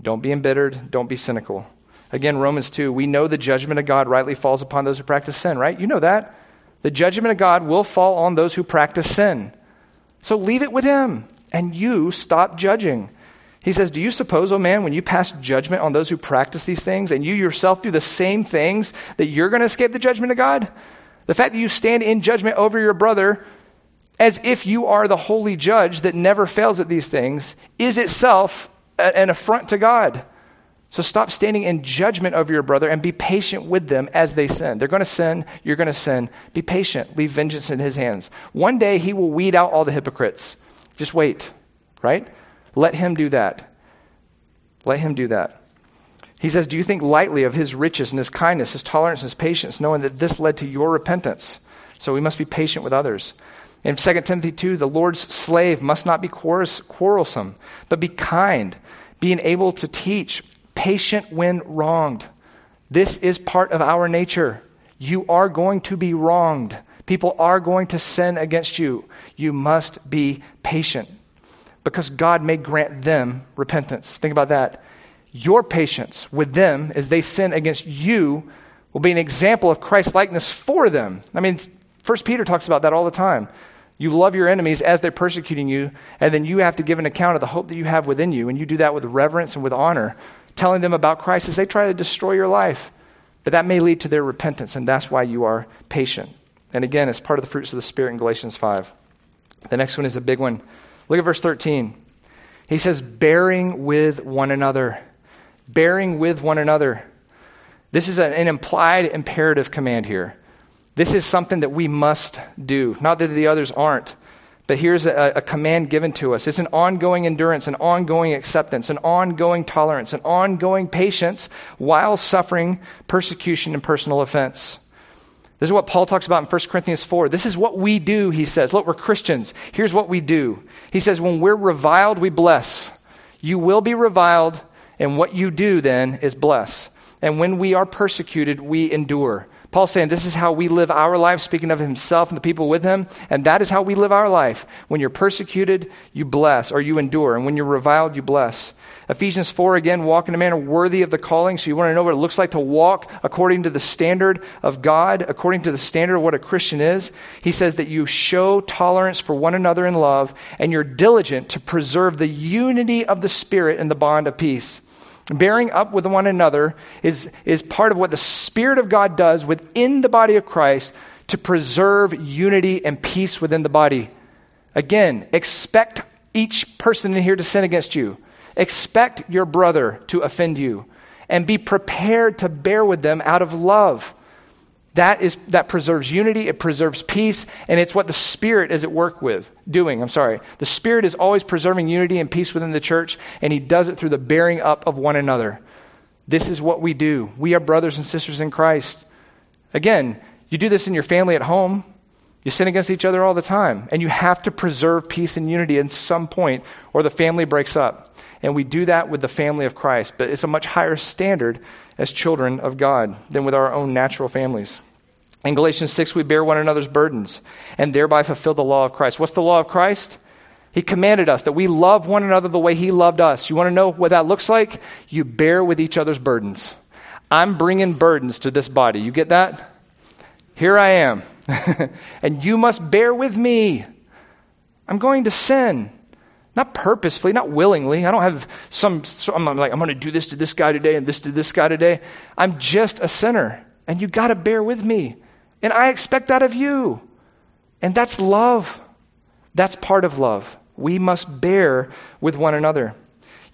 Don't be embittered. Don't be cynical. Again, Romans 2, we know the judgment of God rightly falls upon those who practice sin, right? You know that. The judgment of God will fall on those who practice sin. So leave it with Him, and you stop judging. He says, Do you suppose, oh man, when you pass judgment on those who practice these things, and you yourself do the same things, that you're going to escape the judgment of God? The fact that you stand in judgment over your brother as if you are the holy judge that never fails at these things is itself an affront to God. So stop standing in judgment over your brother and be patient with them as they sin. They're going to sin, you're going to sin. Be patient, leave vengeance in his hands. One day he will weed out all the hypocrites. Just wait, right? Let him do that. Let him do that. He says, Do you think lightly of his riches and his kindness, his tolerance and his patience, knowing that this led to your repentance? So we must be patient with others. In 2 Timothy 2, the Lord's slave must not be quarrelsome, but be kind, being able to teach patient when wronged. This is part of our nature. You are going to be wronged. People are going to sin against you. You must be patient because God may grant them repentance. Think about that. Your patience with them as they sin against you will be an example of Christ's likeness for them. I mean, First Peter talks about that all the time. You love your enemies as they're persecuting you, and then you have to give an account of the hope that you have within you, and you do that with reverence and with honor, telling them about Christ as they try to destroy your life. But that may lead to their repentance, and that's why you are patient. And again, it's part of the fruits of the Spirit in Galatians 5. The next one is a big one. Look at verse 13. He says, bearing with one another. Bearing with one another. This is an implied imperative command here. This is something that we must do. Not that the others aren't, but here's a, a, command given to us. It's an ongoing endurance, an ongoing acceptance, an ongoing tolerance, an ongoing patience while suffering persecution and personal offense. This is what Paul talks about in 1 Corinthians 4. This is what we do, he says. Look, we're Christians. Here's what we do. He says, when we're reviled, we bless. You will be reviled, and what you do then is bless. And when we are persecuted, we endure. Paul's saying this is how we live our life, speaking of himself and the people with him, and that is how we live our life. When you're persecuted, you bless, or you endure, and when you're reviled, you bless. Ephesians 4 again, walk in a manner worthy of the calling. So you want to know what it looks like to walk according to the standard of God, according to the standard of what a Christian is. He says that you show tolerance for one another in love, and you're diligent to preserve the unity of the Spirit in the bond of peace. Bearing up with one another is, is part of what the Spirit of God does within the body of Christ to preserve unity and peace within the body. Again, expect each person in here to sin against you. Expect your brother to offend you. And be prepared to bear with them out of love. That, is, that preserves unity, it preserves peace, and it's what the Spirit is at work with, doing. I'm sorry. The Spirit is always preserving unity and peace within the church, and He does it through the bearing up of one another. This is what we do. We are brothers and sisters in Christ. Again, you do this in your family at home. You sin against each other all the time, and you have to preserve peace and unity at some point, or the family breaks up. And we do that with the family of Christ, but it's a much higher standard as children of God than with our own natural families. In Galatians 6, we bear one another's burdens and thereby fulfill the law of Christ. What's the law of Christ? He commanded us that we love one another the way He loved us. You want to know what that looks like? You bear with each other's burdens. I'm bringing burdens to this body. You get that? Here I am. and you must bear with me. I'm going to sin. Not purposefully, not willingly. I don't have some, I'm like, I'm going to do this to this guy today and this to this guy today. I'm just a sinner. And you got to bear with me. And I expect that of you. And that's love. That's part of love. We must bear with one another.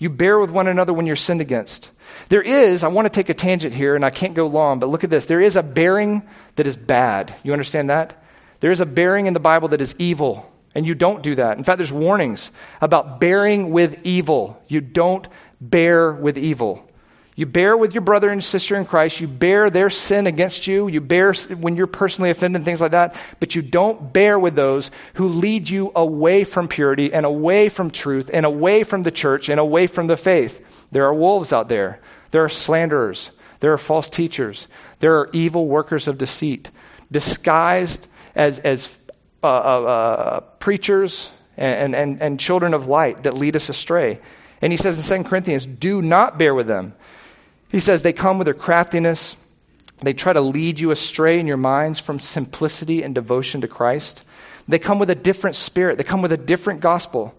You bear with one another when you're sinned against. There is, I want to take a tangent here, and I can't go long, but look at this. There is a bearing that is bad. You understand that? There is a bearing in the Bible that is evil. And you don't do that. In fact, there's warnings about bearing with evil. You don't bear with evil. You bear with your brother and sister in Christ. You bear their sin against you. You bear when you're personally offended, and things like that. But you don't bear with those who lead you away from purity and away from truth and away from the church and away from the faith. There are wolves out there. There are slanderers. There are false teachers. There are evil workers of deceit, disguised as, as uh, uh, uh, preachers and, and, and children of light that lead us astray. And he says in 2 Corinthians, do not bear with them. He says they come with their craftiness. They try to lead you astray in your minds from simplicity and devotion to Christ. They come with a different spirit. They come with a different gospel.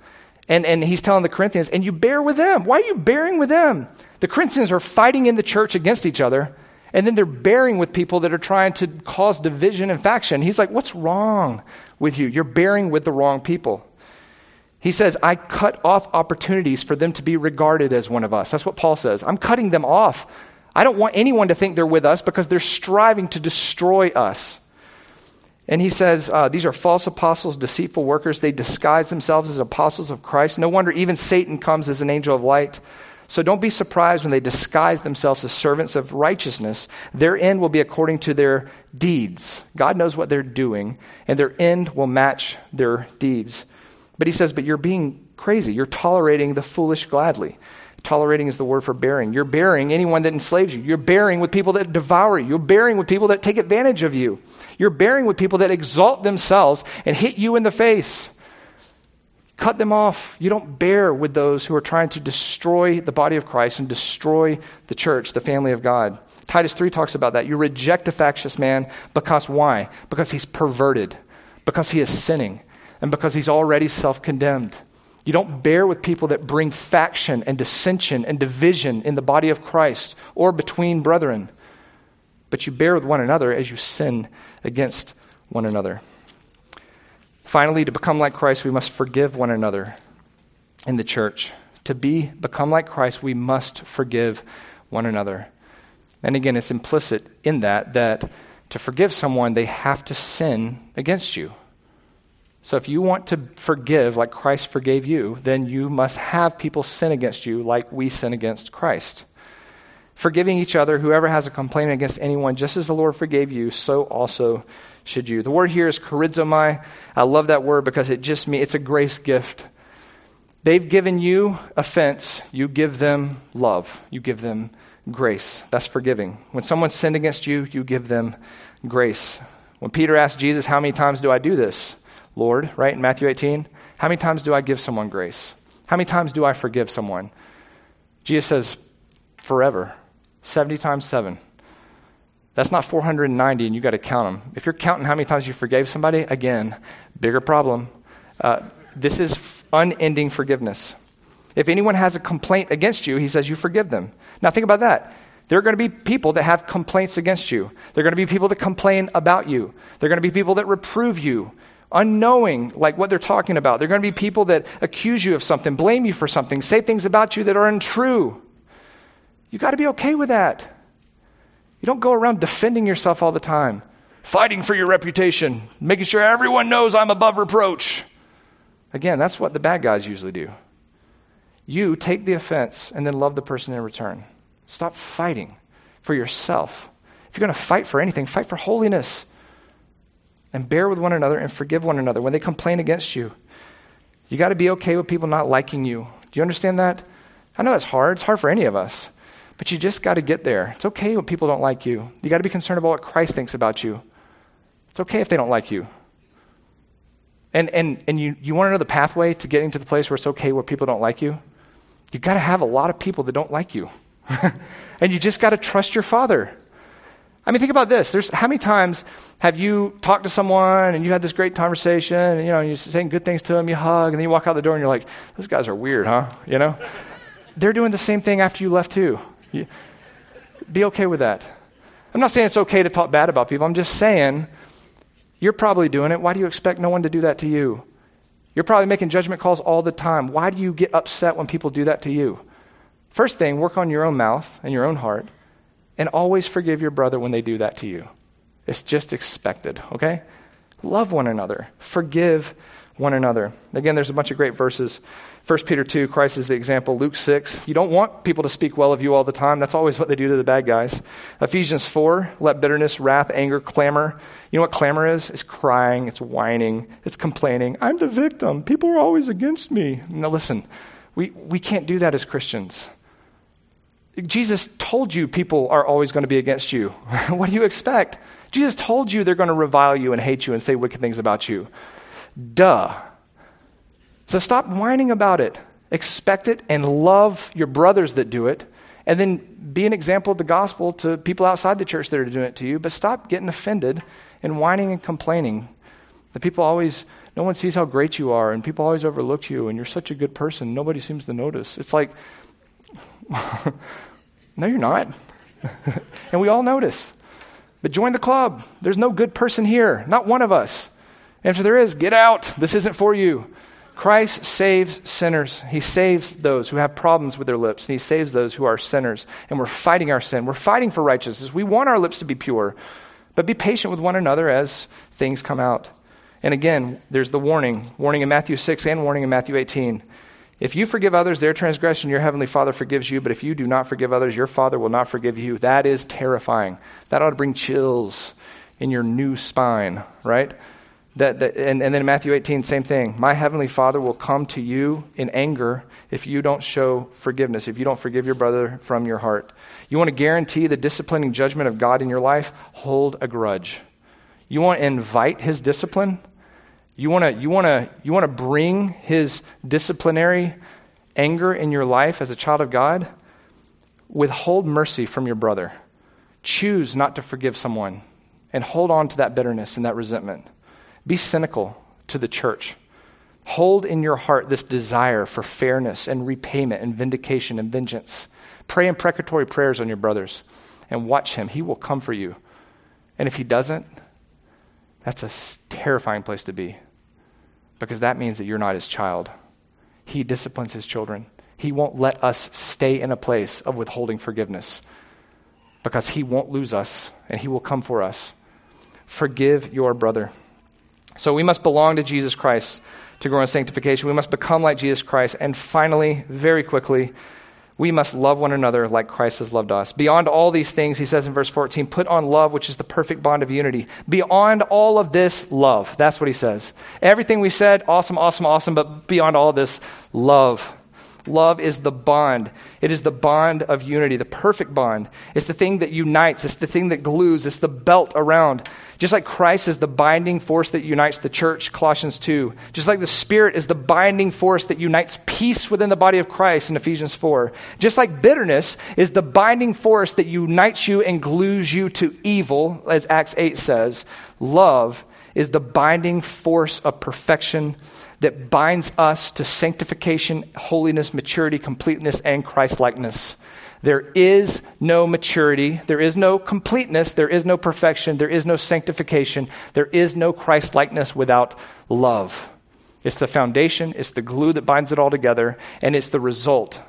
And, and he's telling the Corinthians, and you bear with them. Why are you bearing with them? The Corinthians are fighting in the church against each other, and then they're bearing with people that are trying to cause division and faction. He's like, What's wrong with you? You're bearing with the wrong people. He says, I cut off opportunities for them to be regarded as one of us. That's what Paul says. I'm cutting them off. I don't want anyone to think they're with us because they're striving to destroy us. And he says, uh, These are false apostles, deceitful workers. They disguise themselves as apostles of Christ. No wonder even Satan comes as an angel of light. So don't be surprised when they disguise themselves as servants of righteousness. Their end will be according to their deeds. God knows what they're doing, and their end will match their deeds. But he says, But you're being crazy. You're tolerating the foolish gladly. Tolerating is the word for bearing. You're bearing anyone that enslaves you. You're bearing with people that devour you. You're bearing with people that take advantage of you. You're bearing with people that exalt themselves and hit you in the face. Cut them off. You don't bear with those who are trying to destroy the body of Christ and destroy the church, the family of God. Titus 3 talks about that. You reject a factious man because why? Because he's perverted, because he is sinning. And because he's already self condemned. You don't bear with people that bring faction and dissension and division in the body of Christ or between brethren, but you bear with one another as you sin against one another. Finally, to become like Christ, we must forgive one another in the church. To be become like Christ, we must forgive one another. And again, it's implicit in that that to forgive someone, they have to sin against you. So if you want to forgive like Christ forgave you, then you must have people sin against you like we sin against Christ. Forgiving each other, whoever has a complaint against anyone, just as the Lord forgave you, so also should you. The word here is charizomai. I love that word because it just means it's a grace gift. They've given you offense, you give them love, you give them grace. That's forgiving. When someone sinned against you, you give them grace. When Peter asked Jesus, How many times do I do this? Lord, right, in Matthew 18, how many times do I give someone grace? How many times do I forgive someone? Jesus says, forever. 70 times 7. That's not 490, and you got to count them. If you're counting how many times you forgave somebody, again, bigger problem. Uh, this is unending forgiveness. If anyone has a complaint against you, he says you forgive them. Now, think about that. There are going to be people that have complaints against you. There are going to be people that complain about you. There are going to be people that reprove you unknowing like what they're talking about. They're going to be people that accuse you of something, blame you for something, say things about you that are untrue. You got to be okay with that. You don't go around defending yourself all the time, fighting for your reputation, making sure everyone knows I'm above reproach. Again, that's what the bad guys usually do. You take the offense and then love the person in return. Stop fighting for yourself. If you're going to fight for anything, fight for holiness and bear with one another and forgive one another when they complain against you. You got to be okay with people not liking you. Do you understand that? I know that's hard. It's hard for any of us. But you just got to get there. It's okay when people don't like you. You got to be concerned about what Christ thinks about you. It's okay if they don't like you. And, and, and you, you want to know the pathway to getting to the place where it's okay where people don't like you? You got to have a lot of people that don't like you. and you just got to trust your Father. I mean, think about this. There's how many times have you talked to someone and you had this great conversation and you know you're saying good things to them, you hug, and then you walk out the door and you're like, those guys are weird, huh? You know, they're doing the same thing after you left too. You, be okay with that. I'm not saying it's okay to talk bad about people. I'm just saying you're probably doing it. Why do you expect no one to do that to you? You're probably making judgment calls all the time. Why do you get upset when people do that to you? First thing, work on your own mouth and your own heart. And always forgive your brother when they do that to you. It's just expected, okay? Love one another. Forgive one another. Again, there's a bunch of great verses. 1 Peter 2, Christ is the example. Luke 6, you don't want people to speak well of you all the time. That's always what they do to the bad guys. Ephesians 4, let bitterness, wrath, anger, clamor. You know what clamor is? It's crying, it's whining, it's complaining. I'm the victim. People are always against me. Now, listen, we, we can't do that as Christians. Jesus told you people are always going to be against you. what do you expect? Jesus told you they're going to revile you and hate you and say wicked things about you. Duh. So stop whining about it. Expect it and love your brothers that do it. And then be an example of the gospel to people outside the church that are doing it to you. But stop getting offended and whining and complaining. The people always, no one sees how great you are, and people always overlook you, and you're such a good person. Nobody seems to notice. It's like, no, you're not. and we all notice. But join the club. There's no good person here, not one of us. And if there is, get out. This isn't for you. Christ saves sinners. He saves those who have problems with their lips, and He saves those who are sinners. And we're fighting our sin. We're fighting for righteousness. We want our lips to be pure. But be patient with one another as things come out. And again, there's the warning warning in Matthew 6 and warning in Matthew 18. If you forgive others their transgression, your heavenly Father forgives you. But if you do not forgive others, your Father will not forgive you. That is terrifying. That ought to bring chills in your new spine, right? That, that, and, and then Matthew 18, same thing. My heavenly Father will come to you in anger if you don't show forgiveness, if you don't forgive your brother from your heart. You want to guarantee the disciplining judgment of God in your life? Hold a grudge. You want to invite his discipline? You want to you want to you want to bring his disciplinary anger in your life as a child of God? Withhold mercy from your brother. Choose not to forgive someone and hold on to that bitterness and that resentment. Be cynical to the church. Hold in your heart this desire for fairness and repayment and vindication and vengeance. Pray imprecatory prayers on your brothers and watch him. He will come for you. And if he doesn't, that's a terrifying place to be because that means that you're not his child. He disciplines his children. He won't let us stay in a place of withholding forgiveness because he won't lose us and he will come for us. Forgive your brother. So we must belong to Jesus Christ to grow in sanctification. We must become like Jesus Christ. And finally, very quickly, we must love one another like Christ has loved us. Beyond all these things, he says in verse 14, put on love, which is the perfect bond of unity. Beyond all of this, love. That's what he says. Everything we said, awesome, awesome, awesome, but beyond all this, love. Love is the bond. It is the bond of unity, the perfect bond. It's the thing that unites, it's the thing that glues, it's the belt around. Just like Christ is the binding force that unites the church, Colossians 2. Just like the Spirit is the binding force that unites peace within the body of Christ in Ephesians 4. Just like bitterness is the binding force that unites you and glues you to evil, as Acts 8 says, love is the binding force of perfection that binds us to sanctification, holiness, maturity, completeness, and Christlikeness. There is no maturity, there is no completeness, there is no perfection, there is no sanctification, there is no Christ likeness without love. It's the foundation, it's the glue that binds it all together, and it's the result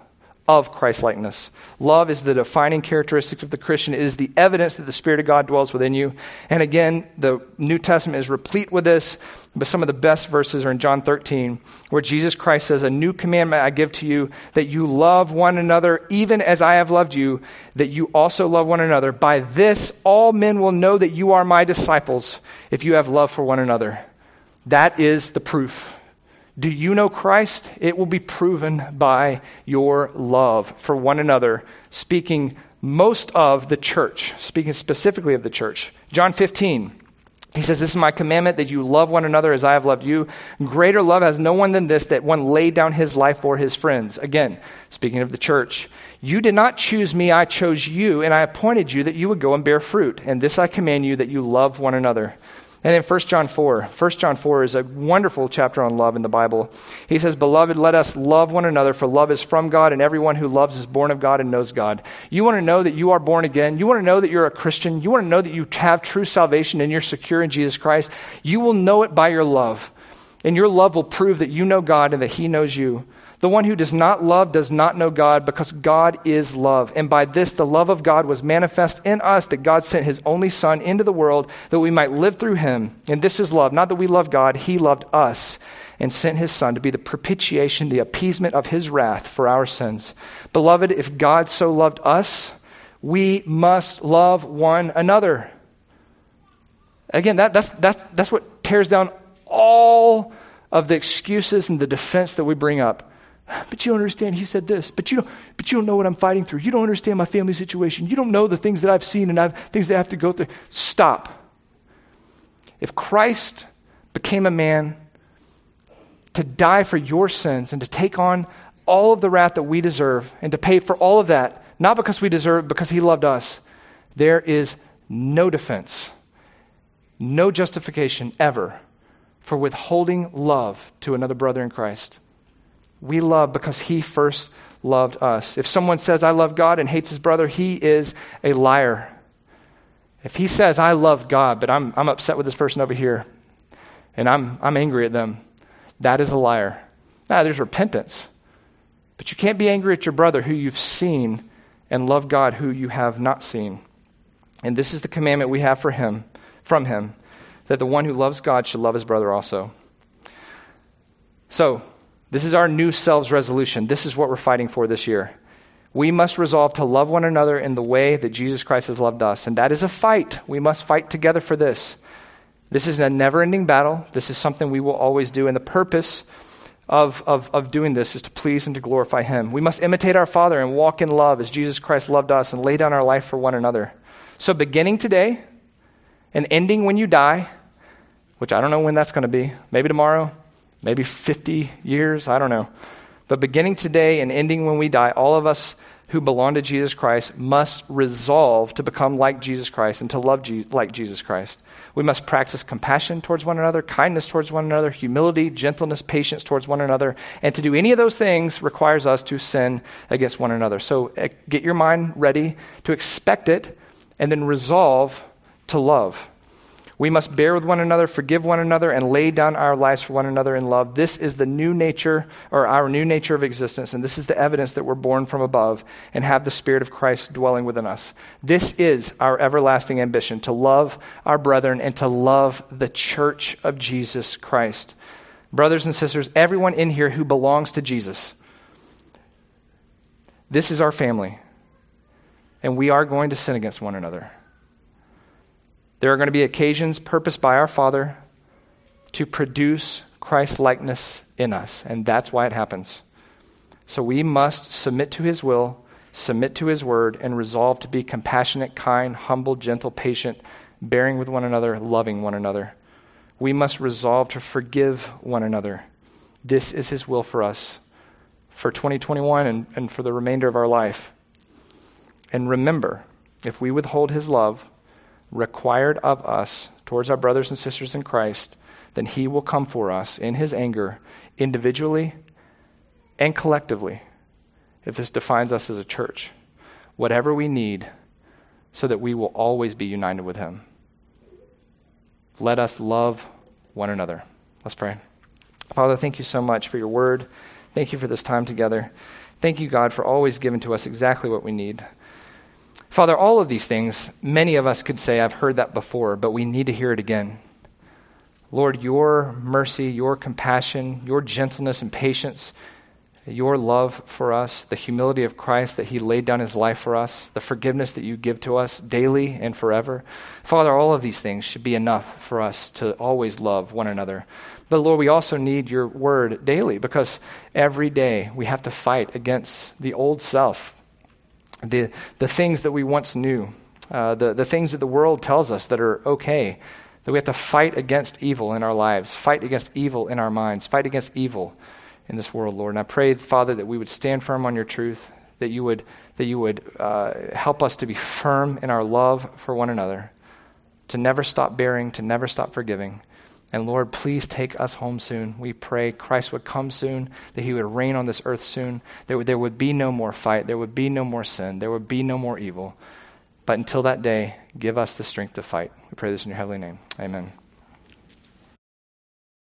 of Christ likeness. Love is the defining characteristic of the Christian. It is the evidence that the Spirit of God dwells within you. And again, the New Testament is replete with this, but some of the best verses are in John 13, where Jesus Christ says, A new commandment I give to you, that you love one another, even as I have loved you, that you also love one another. By this, all men will know that you are my disciples, if you have love for one another. That is the proof do you know Christ? It will be proven by your love for one another, speaking most of the church, speaking specifically of the church. John 15, he says, This is my commandment that you love one another as I have loved you. Greater love has no one than this, that one laid down his life for his friends. Again, speaking of the church, you did not choose me, I chose you, and I appointed you that you would go and bear fruit. And this I command you that you love one another. And then 1 John 4. 1 John 4 is a wonderful chapter on love in the Bible. He says, Beloved, let us love one another, for love is from God, and everyone who loves is born of God and knows God. You want to know that you are born again? You want to know that you're a Christian? You want to know that you have true salvation and you're secure in Jesus Christ? You will know it by your love. And your love will prove that you know God and that He knows you. The one who does not love does not know God because God is love. And by this, the love of God was manifest in us that God sent his only Son into the world that we might live through him. And this is love. Not that we love God, he loved us and sent his Son to be the propitiation, the appeasement of his wrath for our sins. Beloved, if God so loved us, we must love one another. Again, that, that's, that's, that's what tears down all of the excuses and the defense that we bring up. But you don't understand. He said this. But you don't, but you don't know what I'm fighting through. You don't understand my family situation. You don't know the things that I've seen and I've, things that I have to go through. Stop. If Christ became a man to die for your sins and to take on all of the wrath that we deserve and to pay for all of that, not because we deserve it, because he loved us, there is no defense, no justification ever for withholding love to another brother in Christ. We love because he first loved us. If someone says, I love God and hates his brother, he is a liar. If he says, I love God, but I'm, I'm upset with this person over here, and I'm, I'm angry at them, that is a liar. Now, there's repentance. But you can't be angry at your brother who you've seen and love God who you have not seen. And this is the commandment we have for him, from him, that the one who loves God should love his brother also. So, this is our new selves resolution. This is what we're fighting for this year. We must resolve to love one another in the way that Jesus Christ has loved us. And that is a fight. We must fight together for this. This is a never ending battle. This is something we will always do. And the purpose of, of, of doing this is to please and to glorify Him. We must imitate our Father and walk in love as Jesus Christ loved us and lay down our life for one another. So, beginning today and ending when you die, which I don't know when that's going to be, maybe tomorrow, maybe 50 years, I don't know. But beginning today and ending when we die, all of us who belong to Jesus Christ must resolve to become like Jesus Christ and to love Je- like Jesus Christ. We must practice compassion towards one another, kindness towards one another, humility, gentleness, patience towards one another. And to do any of those things requires us to sin against one another. So uh, get your mind ready to expect it and then resolve to love. We must bear with one another, forgive one another, and lay down our lives for one another in love. This is the new nature, or our new nature of existence, and this is the evidence that we're born from above and have the Spirit of Christ dwelling within us. This is our everlasting ambition to love our brethren and to love the church of Jesus Christ. Brothers and sisters, everyone in here who belongs to Jesus, this is our family, and we are going to sin against one another. There are going to be occasions purposed by our Father to produce Christ likeness in us, and that's why it happens. So we must submit to His will, submit to His word, and resolve to be compassionate, kind, humble, gentle, patient, bearing with one another, loving one another. We must resolve to forgive one another. This is His will for us for 2021 and, and for the remainder of our life. And remember, if we withhold His love, required of us towards our brothers and sisters in Christ, then He will come for us in His anger, individually and collectively, if this defines us as a church. Whatever we need so that we will always be united with Him. Let us love one another. Let's pray. Father, thank you so much for your word. Thank you for this time together. Thank you, God, for always giving to us exactly what we need. Father, all of these things, many of us could say, I've heard that before, but we need to hear it again. Lord, your mercy, your compassion, your gentleness and patience, your love for us, the humility of Christ that he laid down his life for us, the forgiveness that you give to us daily and forever. Father, all of these things should be enough for us to always love one another. But Lord, we also need your word daily because every day we have to fight against the old self, the, the things that we once knew, uh, the, the things that the world tells us that are okay, that we have to fight against evil in our lives, fight against evil in our minds, fight against evil in this world, Lord. And I pray, Father, that we would stand firm on your truth, that you would, that you would uh, help us to be firm in our love for one another, to never stop bearing, to never stop forgiving. And Lord, please take us home soon. We pray Christ would come soon, that he would reign on this earth soon, there, there would be no more fight, there would be no more sin, there would be no more evil. But until that day, give us the strength to fight. We pray this in your heavenly name. Amen.